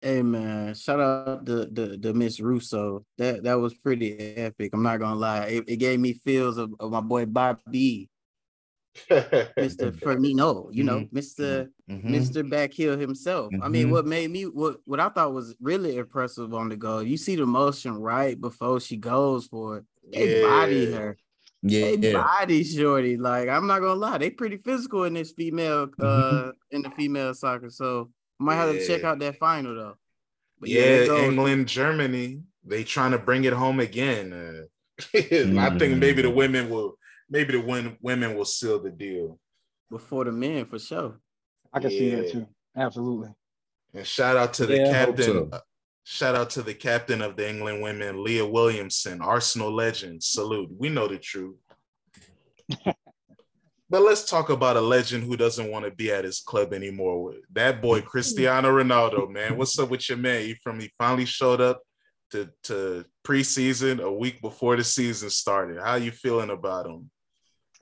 Hey man, shout out to the the Miss Russo. That that was pretty epic. I'm not gonna lie. It, it gave me feels of, of my boy Bobby, Mr. Firmino. You know, mm-hmm. Mr. Mm-hmm. Mr. Backhill himself. Mm-hmm. I mean, mm-hmm. what made me what what I thought was really impressive on the goal. You see the motion right before she goes for it. They yeah. body her. Yeah, they yeah. body shorty. Like I'm not gonna lie, they pretty physical in this female mm-hmm. uh in the female soccer. So might have to check out that final though. But yeah, yeah England, Germany, they trying to bring it home again. Uh, mm-hmm. I think maybe the women will maybe the win, women will seal the deal before the men for sure. I can yeah. see that too. Absolutely. And shout out to the yeah, captain. So. Uh, shout out to the captain of the England women, Leah Williamson, Arsenal legend. Salute. We know the truth. but let's talk about a legend who doesn't want to be at his club anymore. That boy Cristiano Ronaldo, man. What's up with your man? He from he finally showed up to, to preseason a week before the season started. How you feeling about him?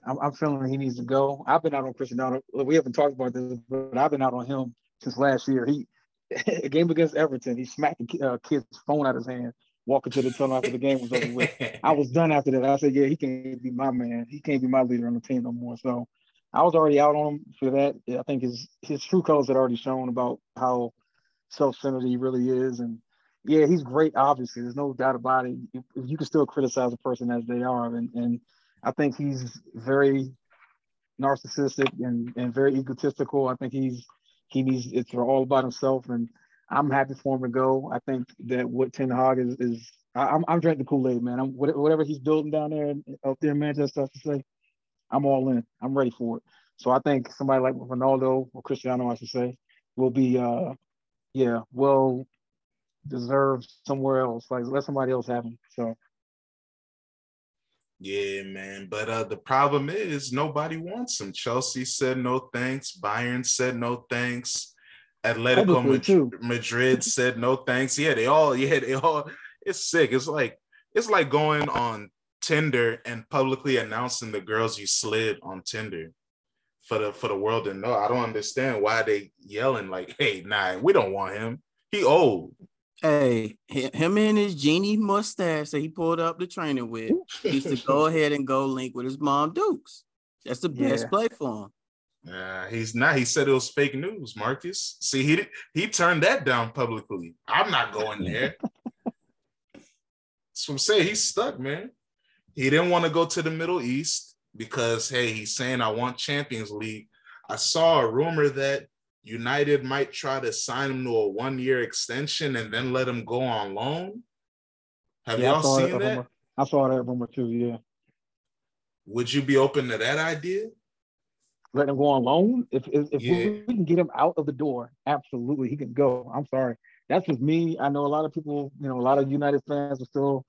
I'm, I'm feeling he needs to go. I've been out on Cristiano. We haven't talked about this, but I've been out on him since last year. He a game against Everton, he smacked the uh, kid's phone out of his hand, walking to the tunnel after the game was over with. I was done after that. I said, yeah, he can't be my man. He can't be my leader on the team no more. So I was already out on him for that. I think his his true colors had already shown about how self-centered he really is. And yeah, he's great, obviously. There's no doubt about it. You, you can still criticize a person as they are. And, and I think he's very narcissistic and, and very egotistical. I think he's he needs it's all about himself, and I'm happy for him to go. I think that what Ten Hag is is I, am I'm drinking Kool Aid, man. I'm whatever he's building down there up there in Manchester, I to say, I'm all in. I'm ready for it. So I think somebody like Ronaldo or Cristiano, I should say, will be uh yeah, well deserved somewhere else. Like let somebody else have him. So yeah, man. But uh the problem is nobody wants him. Chelsea said no thanks. Bayern said no thanks. Atletico Madrid, Madrid said no thanks. Yeah, they all, yeah, they all it's sick. It's like it's like going on Tinder and publicly announcing the girls you slid on Tinder for the for the world to know. I don't understand why they yelling like, hey, nah, we don't want him. He old. Hey, him and his genie mustache that he pulled up the training with used to go ahead and go link with his mom Dukes. That's the best yeah. play for him. Uh, he's not. He said it was fake news, Marcus. See, he he turned that down publicly. I'm not going there. That's what I'm saying. He's stuck, man. He didn't want to go to the Middle East because hey, he's saying I want Champions League. I saw a rumor that United might try to sign him to a one year extension and then let him go on loan. Have yeah, y'all seen that? Rumor. I saw that rumor too. Yeah. Would you be open to that idea? Let him go on loan. If if, if yeah. we can get him out of the door, absolutely, he can go. I'm sorry. That's just me. I know a lot of people. You know, a lot of United fans are still.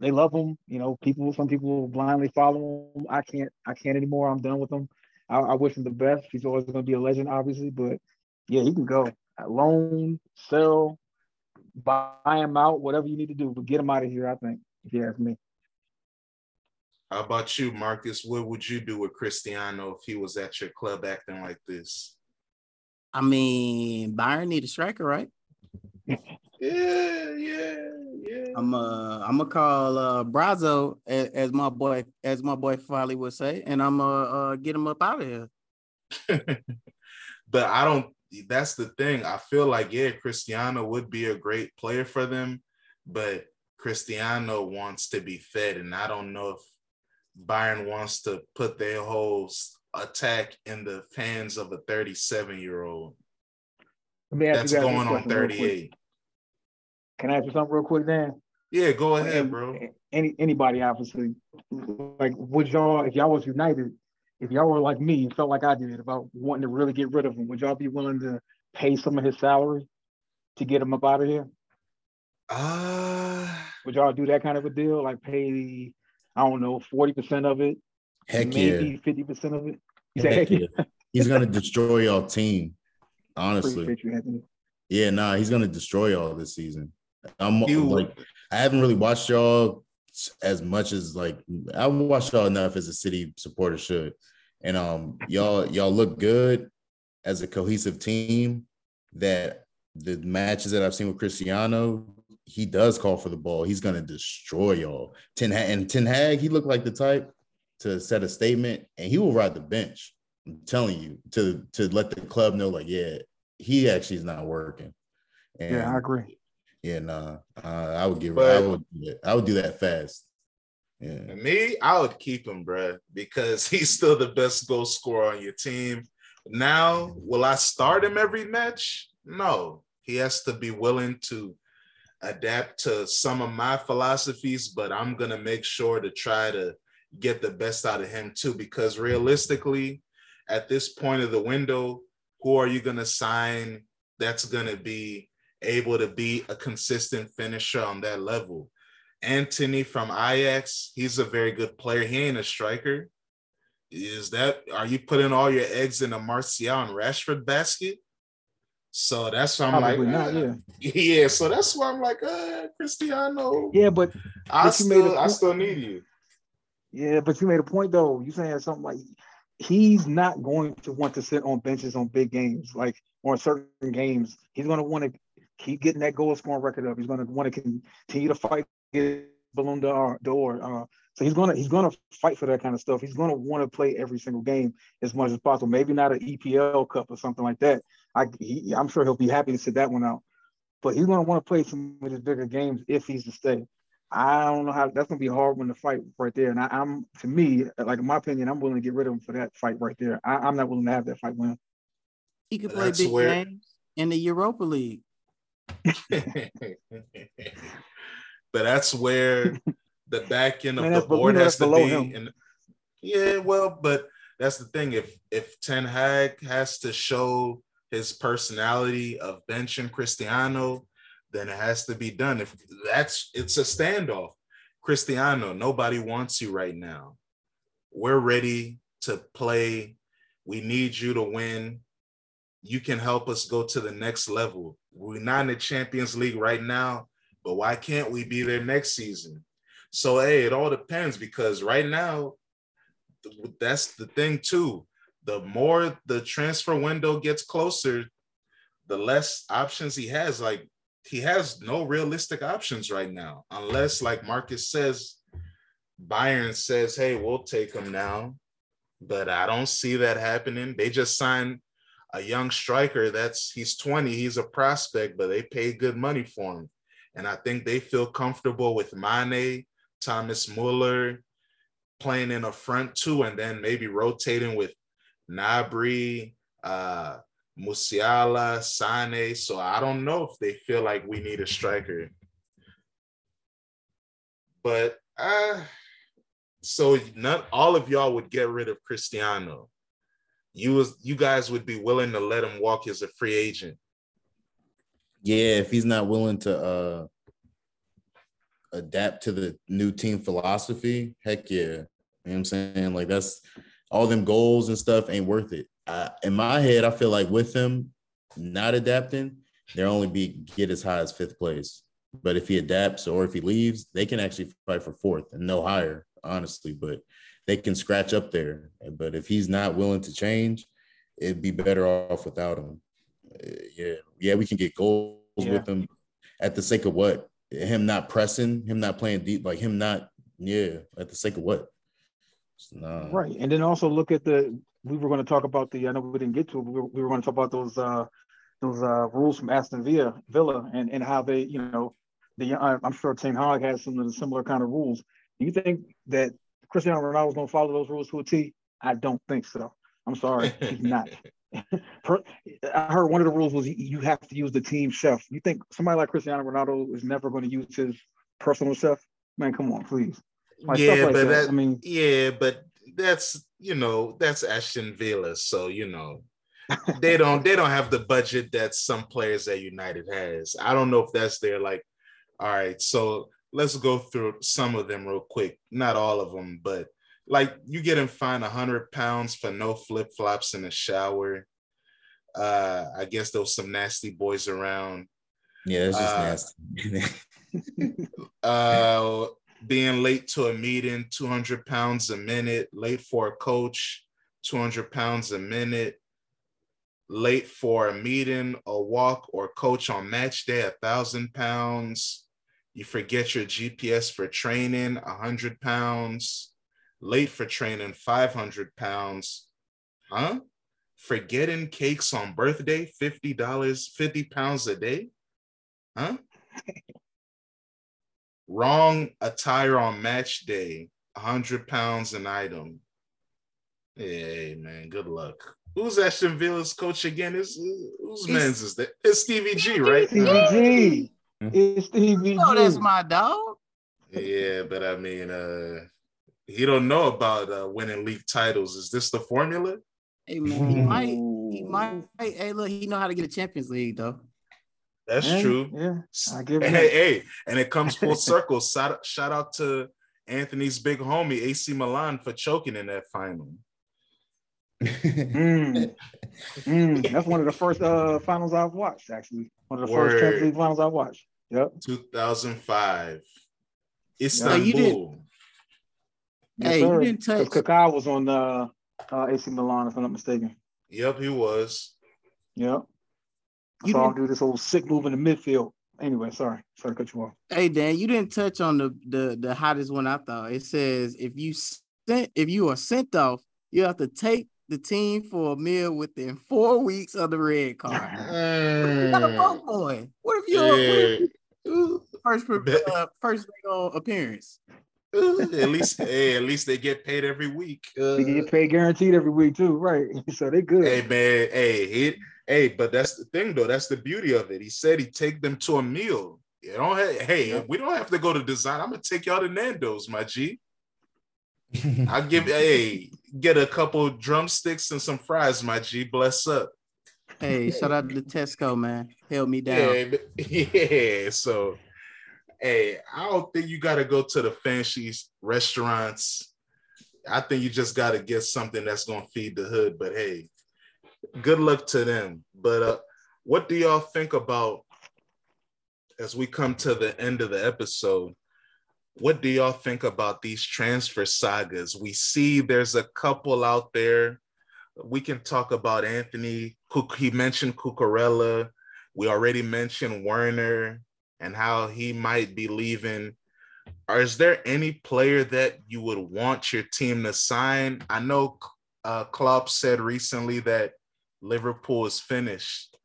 They love him. You know, people. Some people blindly follow him. I can't. I can't anymore. I'm done with him. I, I wish him the best. He's always going to be a legend, obviously, but yeah, he can go uh, loan, sell, buy him out, whatever you need to do, but get him out of here. I think, if you ask me. How about you, Marcus? What would you do with Cristiano if he was at your club acting like this? I mean, Bayern need a striker, right? Yeah, yeah, yeah. I'm uh I'm gonna call uh Brazzo as, as, my boy as my boy Folly would say, and I'm uh, uh get him up out of here. but I don't. That's the thing. I feel like yeah, Cristiano would be a great player for them, but Cristiano wants to be fed, and I don't know if Bayern wants to put their whole attack in the hands of a 37 year old. That's going on 38. Can I ask you something real quick, Dan? Yeah, go ahead, bro. Any anybody, obviously, like would y'all, if y'all was united, if y'all were like me and felt like I did about wanting to really get rid of him, would y'all be willing to pay some of his salary to get him up out of here? Uh would y'all do that kind of a deal? Like pay, I don't know, 40% of it? Heck maybe yeah. 50% of it? Heck heck yeah. he's gonna destroy your team. Honestly. You, yeah, nah, he's gonna destroy y'all this season. I'm like, I haven't really watched y'all as much as like I've watched y'all enough as a city supporter should. And um y'all y'all look good as a cohesive team that the matches that I've seen with Cristiano, he does call for the ball. He's gonna destroy y'all. Ten Hag and Ten Hag, he looked like the type to set a statement and he will ride the bench. I'm telling you, to to let the club know, like, yeah, he actually is not working. And yeah, I agree. Yeah, nah, uh, I would give. But, I would. I would do that fast. Yeah. Me, I would keep him, bro, because he's still the best goal scorer on your team. Now, will I start him every match? No, he has to be willing to adapt to some of my philosophies, but I'm gonna make sure to try to get the best out of him too. Because realistically, at this point of the window, who are you gonna sign that's gonna be able to be a consistent finisher on that level? Antony from Ajax, he's a very good player. He ain't a striker. Is that are you putting all your eggs in a Martial and Rashford basket? So that's why I'm Probably like, not, uh, yeah. yeah. So that's why I'm like, uh, Cristiano. Yeah, but, I but still, I still need you. Yeah, but you made a point though. You saying something like he's not going to want to sit on benches on big games, like on certain games. He's going to want to keep getting that goal scoring record up. He's going to want to continue to fight, get Ballon d'Or. door. Uh, so he's gonna he's gonna fight for that kind of stuff. He's gonna want to play every single game as much as possible. Maybe not an EPL Cup or something like that. I he, I'm sure he'll be happy to sit that one out. But he's gonna want to play some of his bigger games if he's to stay. I don't know how that's gonna be a hard one to fight right there. And I, am to me, like in my opinion, I'm willing to get rid of him for that fight right there. I, am not willing to have that fight win. He could play that's big where... games in the Europa League. but that's where the back end of Man, the board has to be. And yeah, well, but that's the thing. If if Ten Hag has to show his personality of benching Cristiano, then it has to be done. If that's it's a standoff. Cristiano, nobody wants you right now. We're ready to play. We need you to win. You can help us go to the next level. We're not in the Champions League right now, but why can't we be there next season? So hey, it all depends because right now, that's the thing too. The more the transfer window gets closer, the less options he has. Like he has no realistic options right now, unless like Marcus says, Bayern says, "Hey, we'll take him now," but I don't see that happening. They just signed a young striker that's he's 20, he's a prospect, but they paid good money for him. And I think they feel comfortable with Mane Thomas Muller playing in a front two, and then maybe rotating with Gnabry, uh, Musiala, Sane. So I don't know if they feel like we need a striker. But uh, so not all of y'all would get rid of Cristiano. You was you guys would be willing to let him walk as a free agent. Yeah, if he's not willing to uh adapt to the new team philosophy, heck yeah. You know what I'm saying? Like that's all them goals and stuff ain't worth it. I, in my head, I feel like with him not adapting, they'll only be get as high as fifth place. But if he adapts or if he leaves, they can actually fight for fourth and no higher, honestly. But they can scratch up there. But if he's not willing to change, it'd be better off without him. Uh, yeah, yeah, we can get goals yeah. with him at the sake of what? him not pressing, him not playing deep, like him not, yeah, at the sake of what? Right. And then also look at the we were going to talk about the I know we didn't get to it, we were, we were going to talk about those uh those uh rules from Aston Villa Villa and, and how they, you know, the I'm sure Ten Hag has some of the similar kind of rules. Do you think that Cristiano Ronaldo is going to follow those rules to a T? I don't think so. I'm sorry, he's not. I heard one of the rules was you have to use the team chef. You think somebody like Cristiano Ronaldo is never going to use his personal chef? Man, come on, please. Like yeah, like but that, that, I mean, yeah, but that's you know that's Aston Villa, so you know they don't they don't have the budget that some players at United has. I don't know if that's their like. All right, so let's go through some of them real quick. Not all of them, but like you getting fined a hundred pounds for no flip flops in the shower. Uh, I guess there was some nasty boys around. Yeah, it's just uh, nasty. uh, being late to a meeting, 200 pounds a minute, late for a coach, 200 pounds a minute, late for a meeting, a walk, or coach on match day, a thousand pounds. You forget your GPS for training, a hundred pounds late for training 500 pounds. Huh? Forgetting cakes on birthday, $50, 50 pounds a day? Huh? Wrong attire on match day, 100 pounds an item. Hey, man, good luck. Who's Aston Villa's coach again? Is whose man's is that? It's Stevie G, right? Stevie G. It's Stevie G. Oh, G. that's my dog. Yeah, but I mean, uh, he don't know about uh, winning league titles. Is this the formula? Hey man, he might, he might. Hey, look, he know how to get a Champions League though. That's Yeah, true. Yeah, I give Hey, that. hey, and it comes full circle. Shout, shout out to Anthony's big homie AC Milan for choking in that final. Mm. Mm, That's one of the first uh finals I've watched. Actually, one of the Word. first Champions League finals I watched. Yep. 2005, you Istanbul. didn't- Yes, Hey, you didn't touch- Because Kaká was on uh, uh, AC Milan, if I'm not mistaken. Yep, he was. Yep. I You saw him didn't- do this old sick move in the midfield. Anyway, sorry. Sorry to cut you off. Hey Dan, you didn't touch on the the the hottest one I thought. It says if you sent if you are sent off, you have to take the team for a meal within four weeks of the red card. You got a Mm. broke boy. What if you're what if Yeah. you- first uh, first appearance? at least, hey, at least they get paid every week. Uh, They get paid guaranteed every week too, right? So they good. hey man, hey, he, hey, but that's the thing though. That's the beauty of it. He said he'd take them to a meal. You don't hey, Yep. we don't have to go to design. I'm gonna take y'all to Nando's, my G. I'll give hey, get a couple drumsticks and some fries, my G. Bless up. Hey, shout out to the Tesco, man. Held me down. Yeah, yeah. So, hey, I don't think you got to go to the fancy restaurants. I think you just got to get something that's gonna feed the hood. But hey, good luck to them. But uh, what do y'all think about as we come to the end of the episode? What do y'all think about these transfer sagas? We see there's a couple out there. We can talk about Anthony. He mentioned Cucurella. We already mentioned Werner and how he might be leaving. Or is there any player that you would want your team to sign? I know uh, Klopp said recently that Liverpool is finished.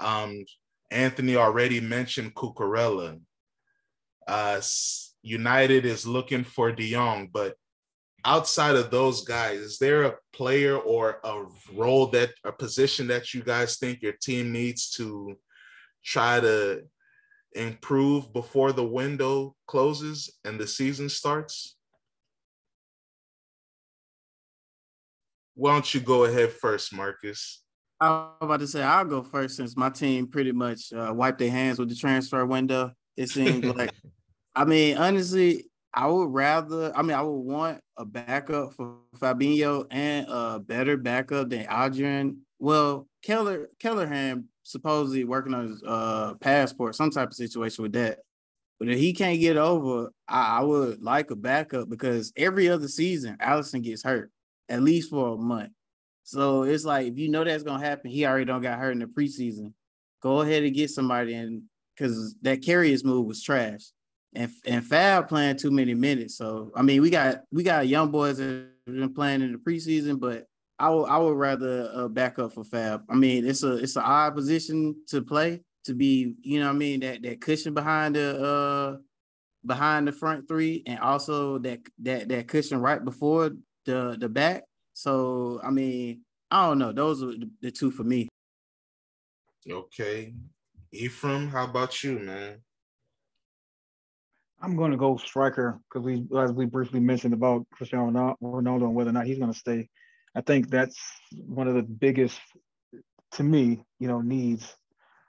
Um, Anthony already mentioned Cucurella. Uh, United is looking for De Jong, but outside of those guys, is there a player or a role that a position that you guys think your team needs to try to improve before the window closes and the season starts? Why don't you go ahead first, Marcus? I was about to say I'll go first since my team pretty much uh, wiped their hands with the transfer window. It seems like, I mean, honestly, I would rather. I mean, I would want a backup for Fabinho and a better backup than Adrian. Well, Keller Kellerham supposedly working on his uh, passport, some type of situation with that. But if he can't get over, I, I would like a backup because every other season, Alisson gets hurt at least for a month. So it's like if you know that's gonna happen, he already don't got hurt in the preseason. Go ahead and get somebody in because that Karius move was trash. And and Fab playing too many minutes. So I mean, we got we got young boys that have been playing in the preseason, but I would I would rather uh, back up for Fab. I mean, it's a it's an odd position to play to be, you know, what I mean that that cushion behind the uh behind the front three, and also that that that cushion right before the the back. So I mean, I don't know. Those are the, the two for me. Okay. Ephraim, how about you, man? I'm going to go striker because we, as we briefly mentioned about Cristiano Ronaldo and whether or not he's going to stay. I think that's one of the biggest, to me, you know, needs,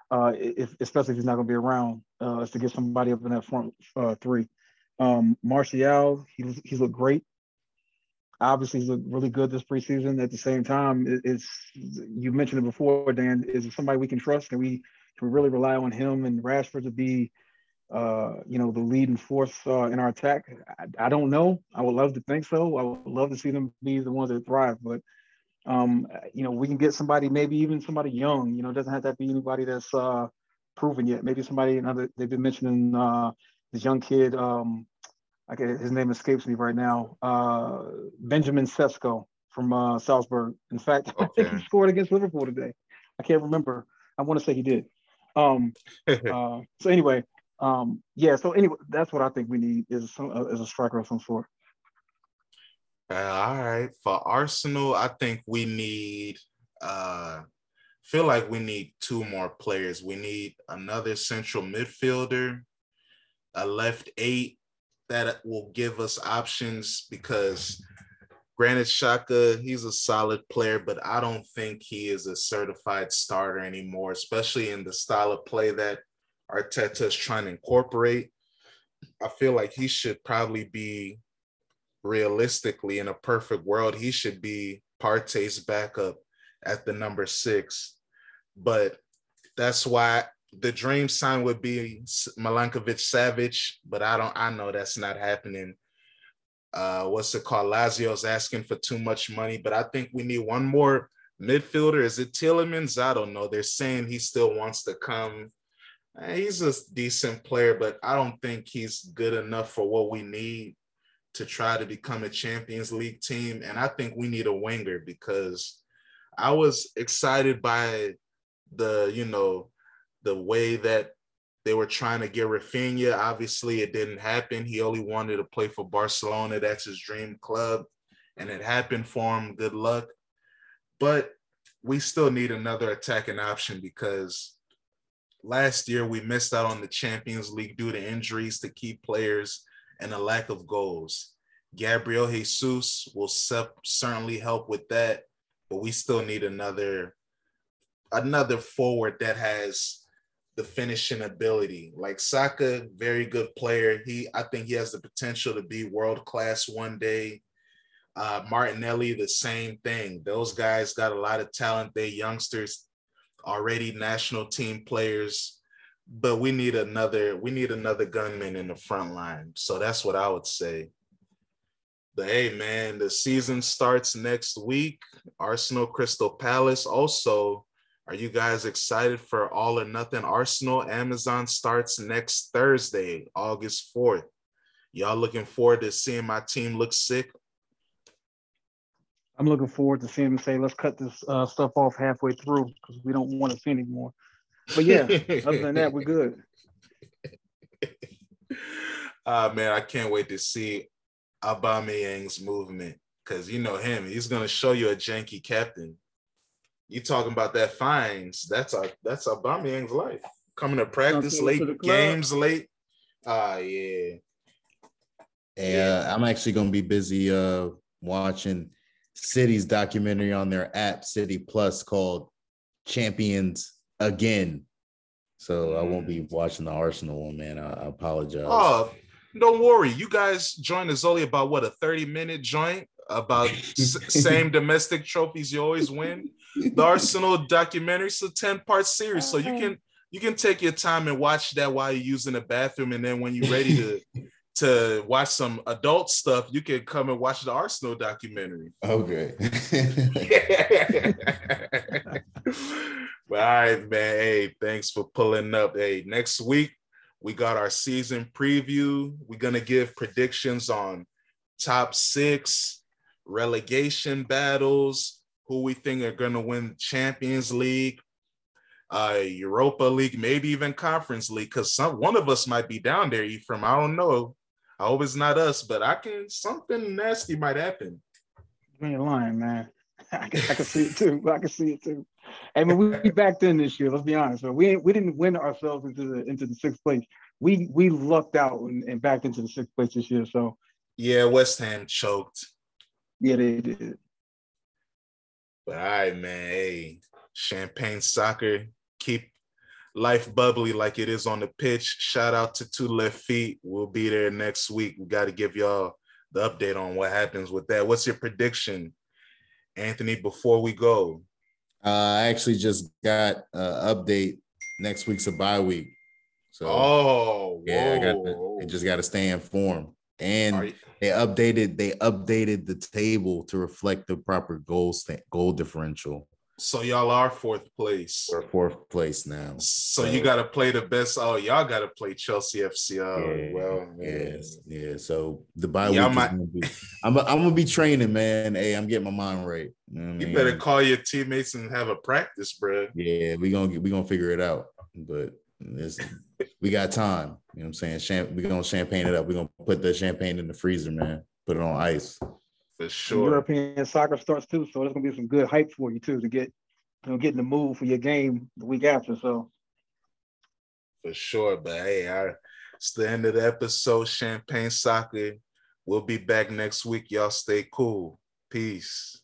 uh, if, especially if he's not going to be around, uh, is to get somebody up in that front uh, three. Um, Martial, he's he's looked great. Obviously, he's looked really good this preseason. At the same time, it, it's you mentioned it before, Dan. Is somebody we can trust? Can we can we really rely on him and Rashford to be uh, you know, the leading force uh, in our attack. I, I, don't know. I would love to think so. I would love to see them be the ones that thrive. But um, you know, we can get somebody, maybe even somebody young. You know, doesn't have to be anybody that's uh, proven yet. Maybe somebody. Know, they've been mentioning uh, this young kid. Um, I get his name escapes me right now. Uh, Benjamin Sesko from uh, Salzburg. In fact, okay. I think he scored against Liverpool today. I can't remember. I want to say he did. Um, uh, so anyway, um, yeah. So anyway, that's what I think we need is some uh, is a striker of some sort. Uh, all right, for Arsenal, I think we need uh, feel like we need two more players. We need another central midfielder, a left eight that will give us options because granted Xhaka, he's a solid player, but I don't think he is a certified starter anymore, especially in the style of play that Arteta is trying to incorporate. I feel like he should probably be realistically in a perfect world, he should be Partey's backup at the number six. But that's why the dream sign would be Milinkovic Savic, but I don't I know that's not happening. Uh what's it called? Lazio's asking for too much money, but I think we need one more midfielder. Is it Tielemans? I don't know. They're saying he still wants to come. Eh, he's a decent player, but I don't think he's good enough for what we need to try to become a Champions League team. And I think we need a winger because I was excited by the, you know, the way that they were trying to get Raphinha. Obviously, it didn't happen. He only wanted to play for Barcelona. That's his dream club. And it happened for him. Good luck. But we still need another attacking option because last year we missed out on the Champions League due to injuries to key players and a lack of goals. Gabriel Jesus will certainly help with that, but we still need another another forward that has the finishing ability. Like Saka, very good player. He, I think he has the potential to be world class one day. Uh, Martinelli, the same thing. Those guys got a lot of talent. They youngsters, already national team players but we need another we need another gunman in the front line. So that's what I would say. But hey, man, the season starts next week. Arsenal, Crystal Palace. Also, are you guys excited for All or Nothing Arsenal? Amazon starts next Thursday, August 4th. Y'all looking forward to seeing my team look sick? I'm looking forward to seeing them say, let's cut this uh, stuff off halfway through because we don't want to see anymore. But yeah, other than that, we're good. Uh man, I can't wait to see Aubameyang's movement because you know him. He's gonna show you a janky captain. You talking about that fines? That's a that's Aubameyang's life. Coming to practice late, to games late. Ah, uh, yeah. Yeah, I'm actually gonna be busy uh watching City's documentary on their app City Plus called Champions again. So I won't be mm. watching the Arsenal one, man. I, I apologize. Oh, don't worry. You guys joined us only about what a 30 minute joint about s- same domestic trophies you always win. The Arsenal documentary, it's a 10 part series. So you can you can take your time and watch that while you're using the bathroom. And then when you're ready to to watch some adult stuff, you can come and watch the Arsenal documentary. Okay. But all right, man. Hey, thanks for pulling up. Hey, next week we got our season preview. We're gonna give predictions on top six relegation battles, who we think are gonna win Champions League, uh, Europa League, maybe even Conference League, because some one of us might be down there. From I don't know. I hope it's not us, but I can something nasty might happen. You ain't lying, man. I can, I can see it too. I can see it too. I mean, we backed in this year. Let's be honest. But we we didn't win ourselves into the into the sixth place. We we lucked out and, and backed into the sixth place this year. So yeah, West Ham choked. Yeah, they did. But all right, man. Hey, champagne soccer. Keep life bubbly like it is on the pitch. Shout out to Two Left Feet. We'll be there next week. We got to give y'all the update on what happens with that. What's your prediction, Anthony? Before we go, uh, I actually just got an update. Next week's a bye week. So oh yeah, I got to, just got to stay informed. And they updated they updated the table to reflect the proper goal st- goal differential. So y'all are fourth place. We're fourth place now. So, so you got to play the best. Oh, y'all got to play Chelsea FC. Oh, yeah, well, yes, yeah. So the bye week. Might, gonna be, I'm, I'm gonna be training, man. Hey, I'm getting my mind right. You, know you mean? better call your teammates and have a practice, bro. Yeah, we gonna we gonna figure it out. But we got time. You know what I'm saying? Champ, we're gonna champagne it up. We're gonna put the champagne in the freezer, man. Put it on ice. For sure. European soccer starts too, so there's gonna be some good hype for you too to get you know get in the mood for your game the week after. So for sure. But hey, I it's the end of the episode. Champagne soccer. We'll be back next week. Y'all stay cool. Peace.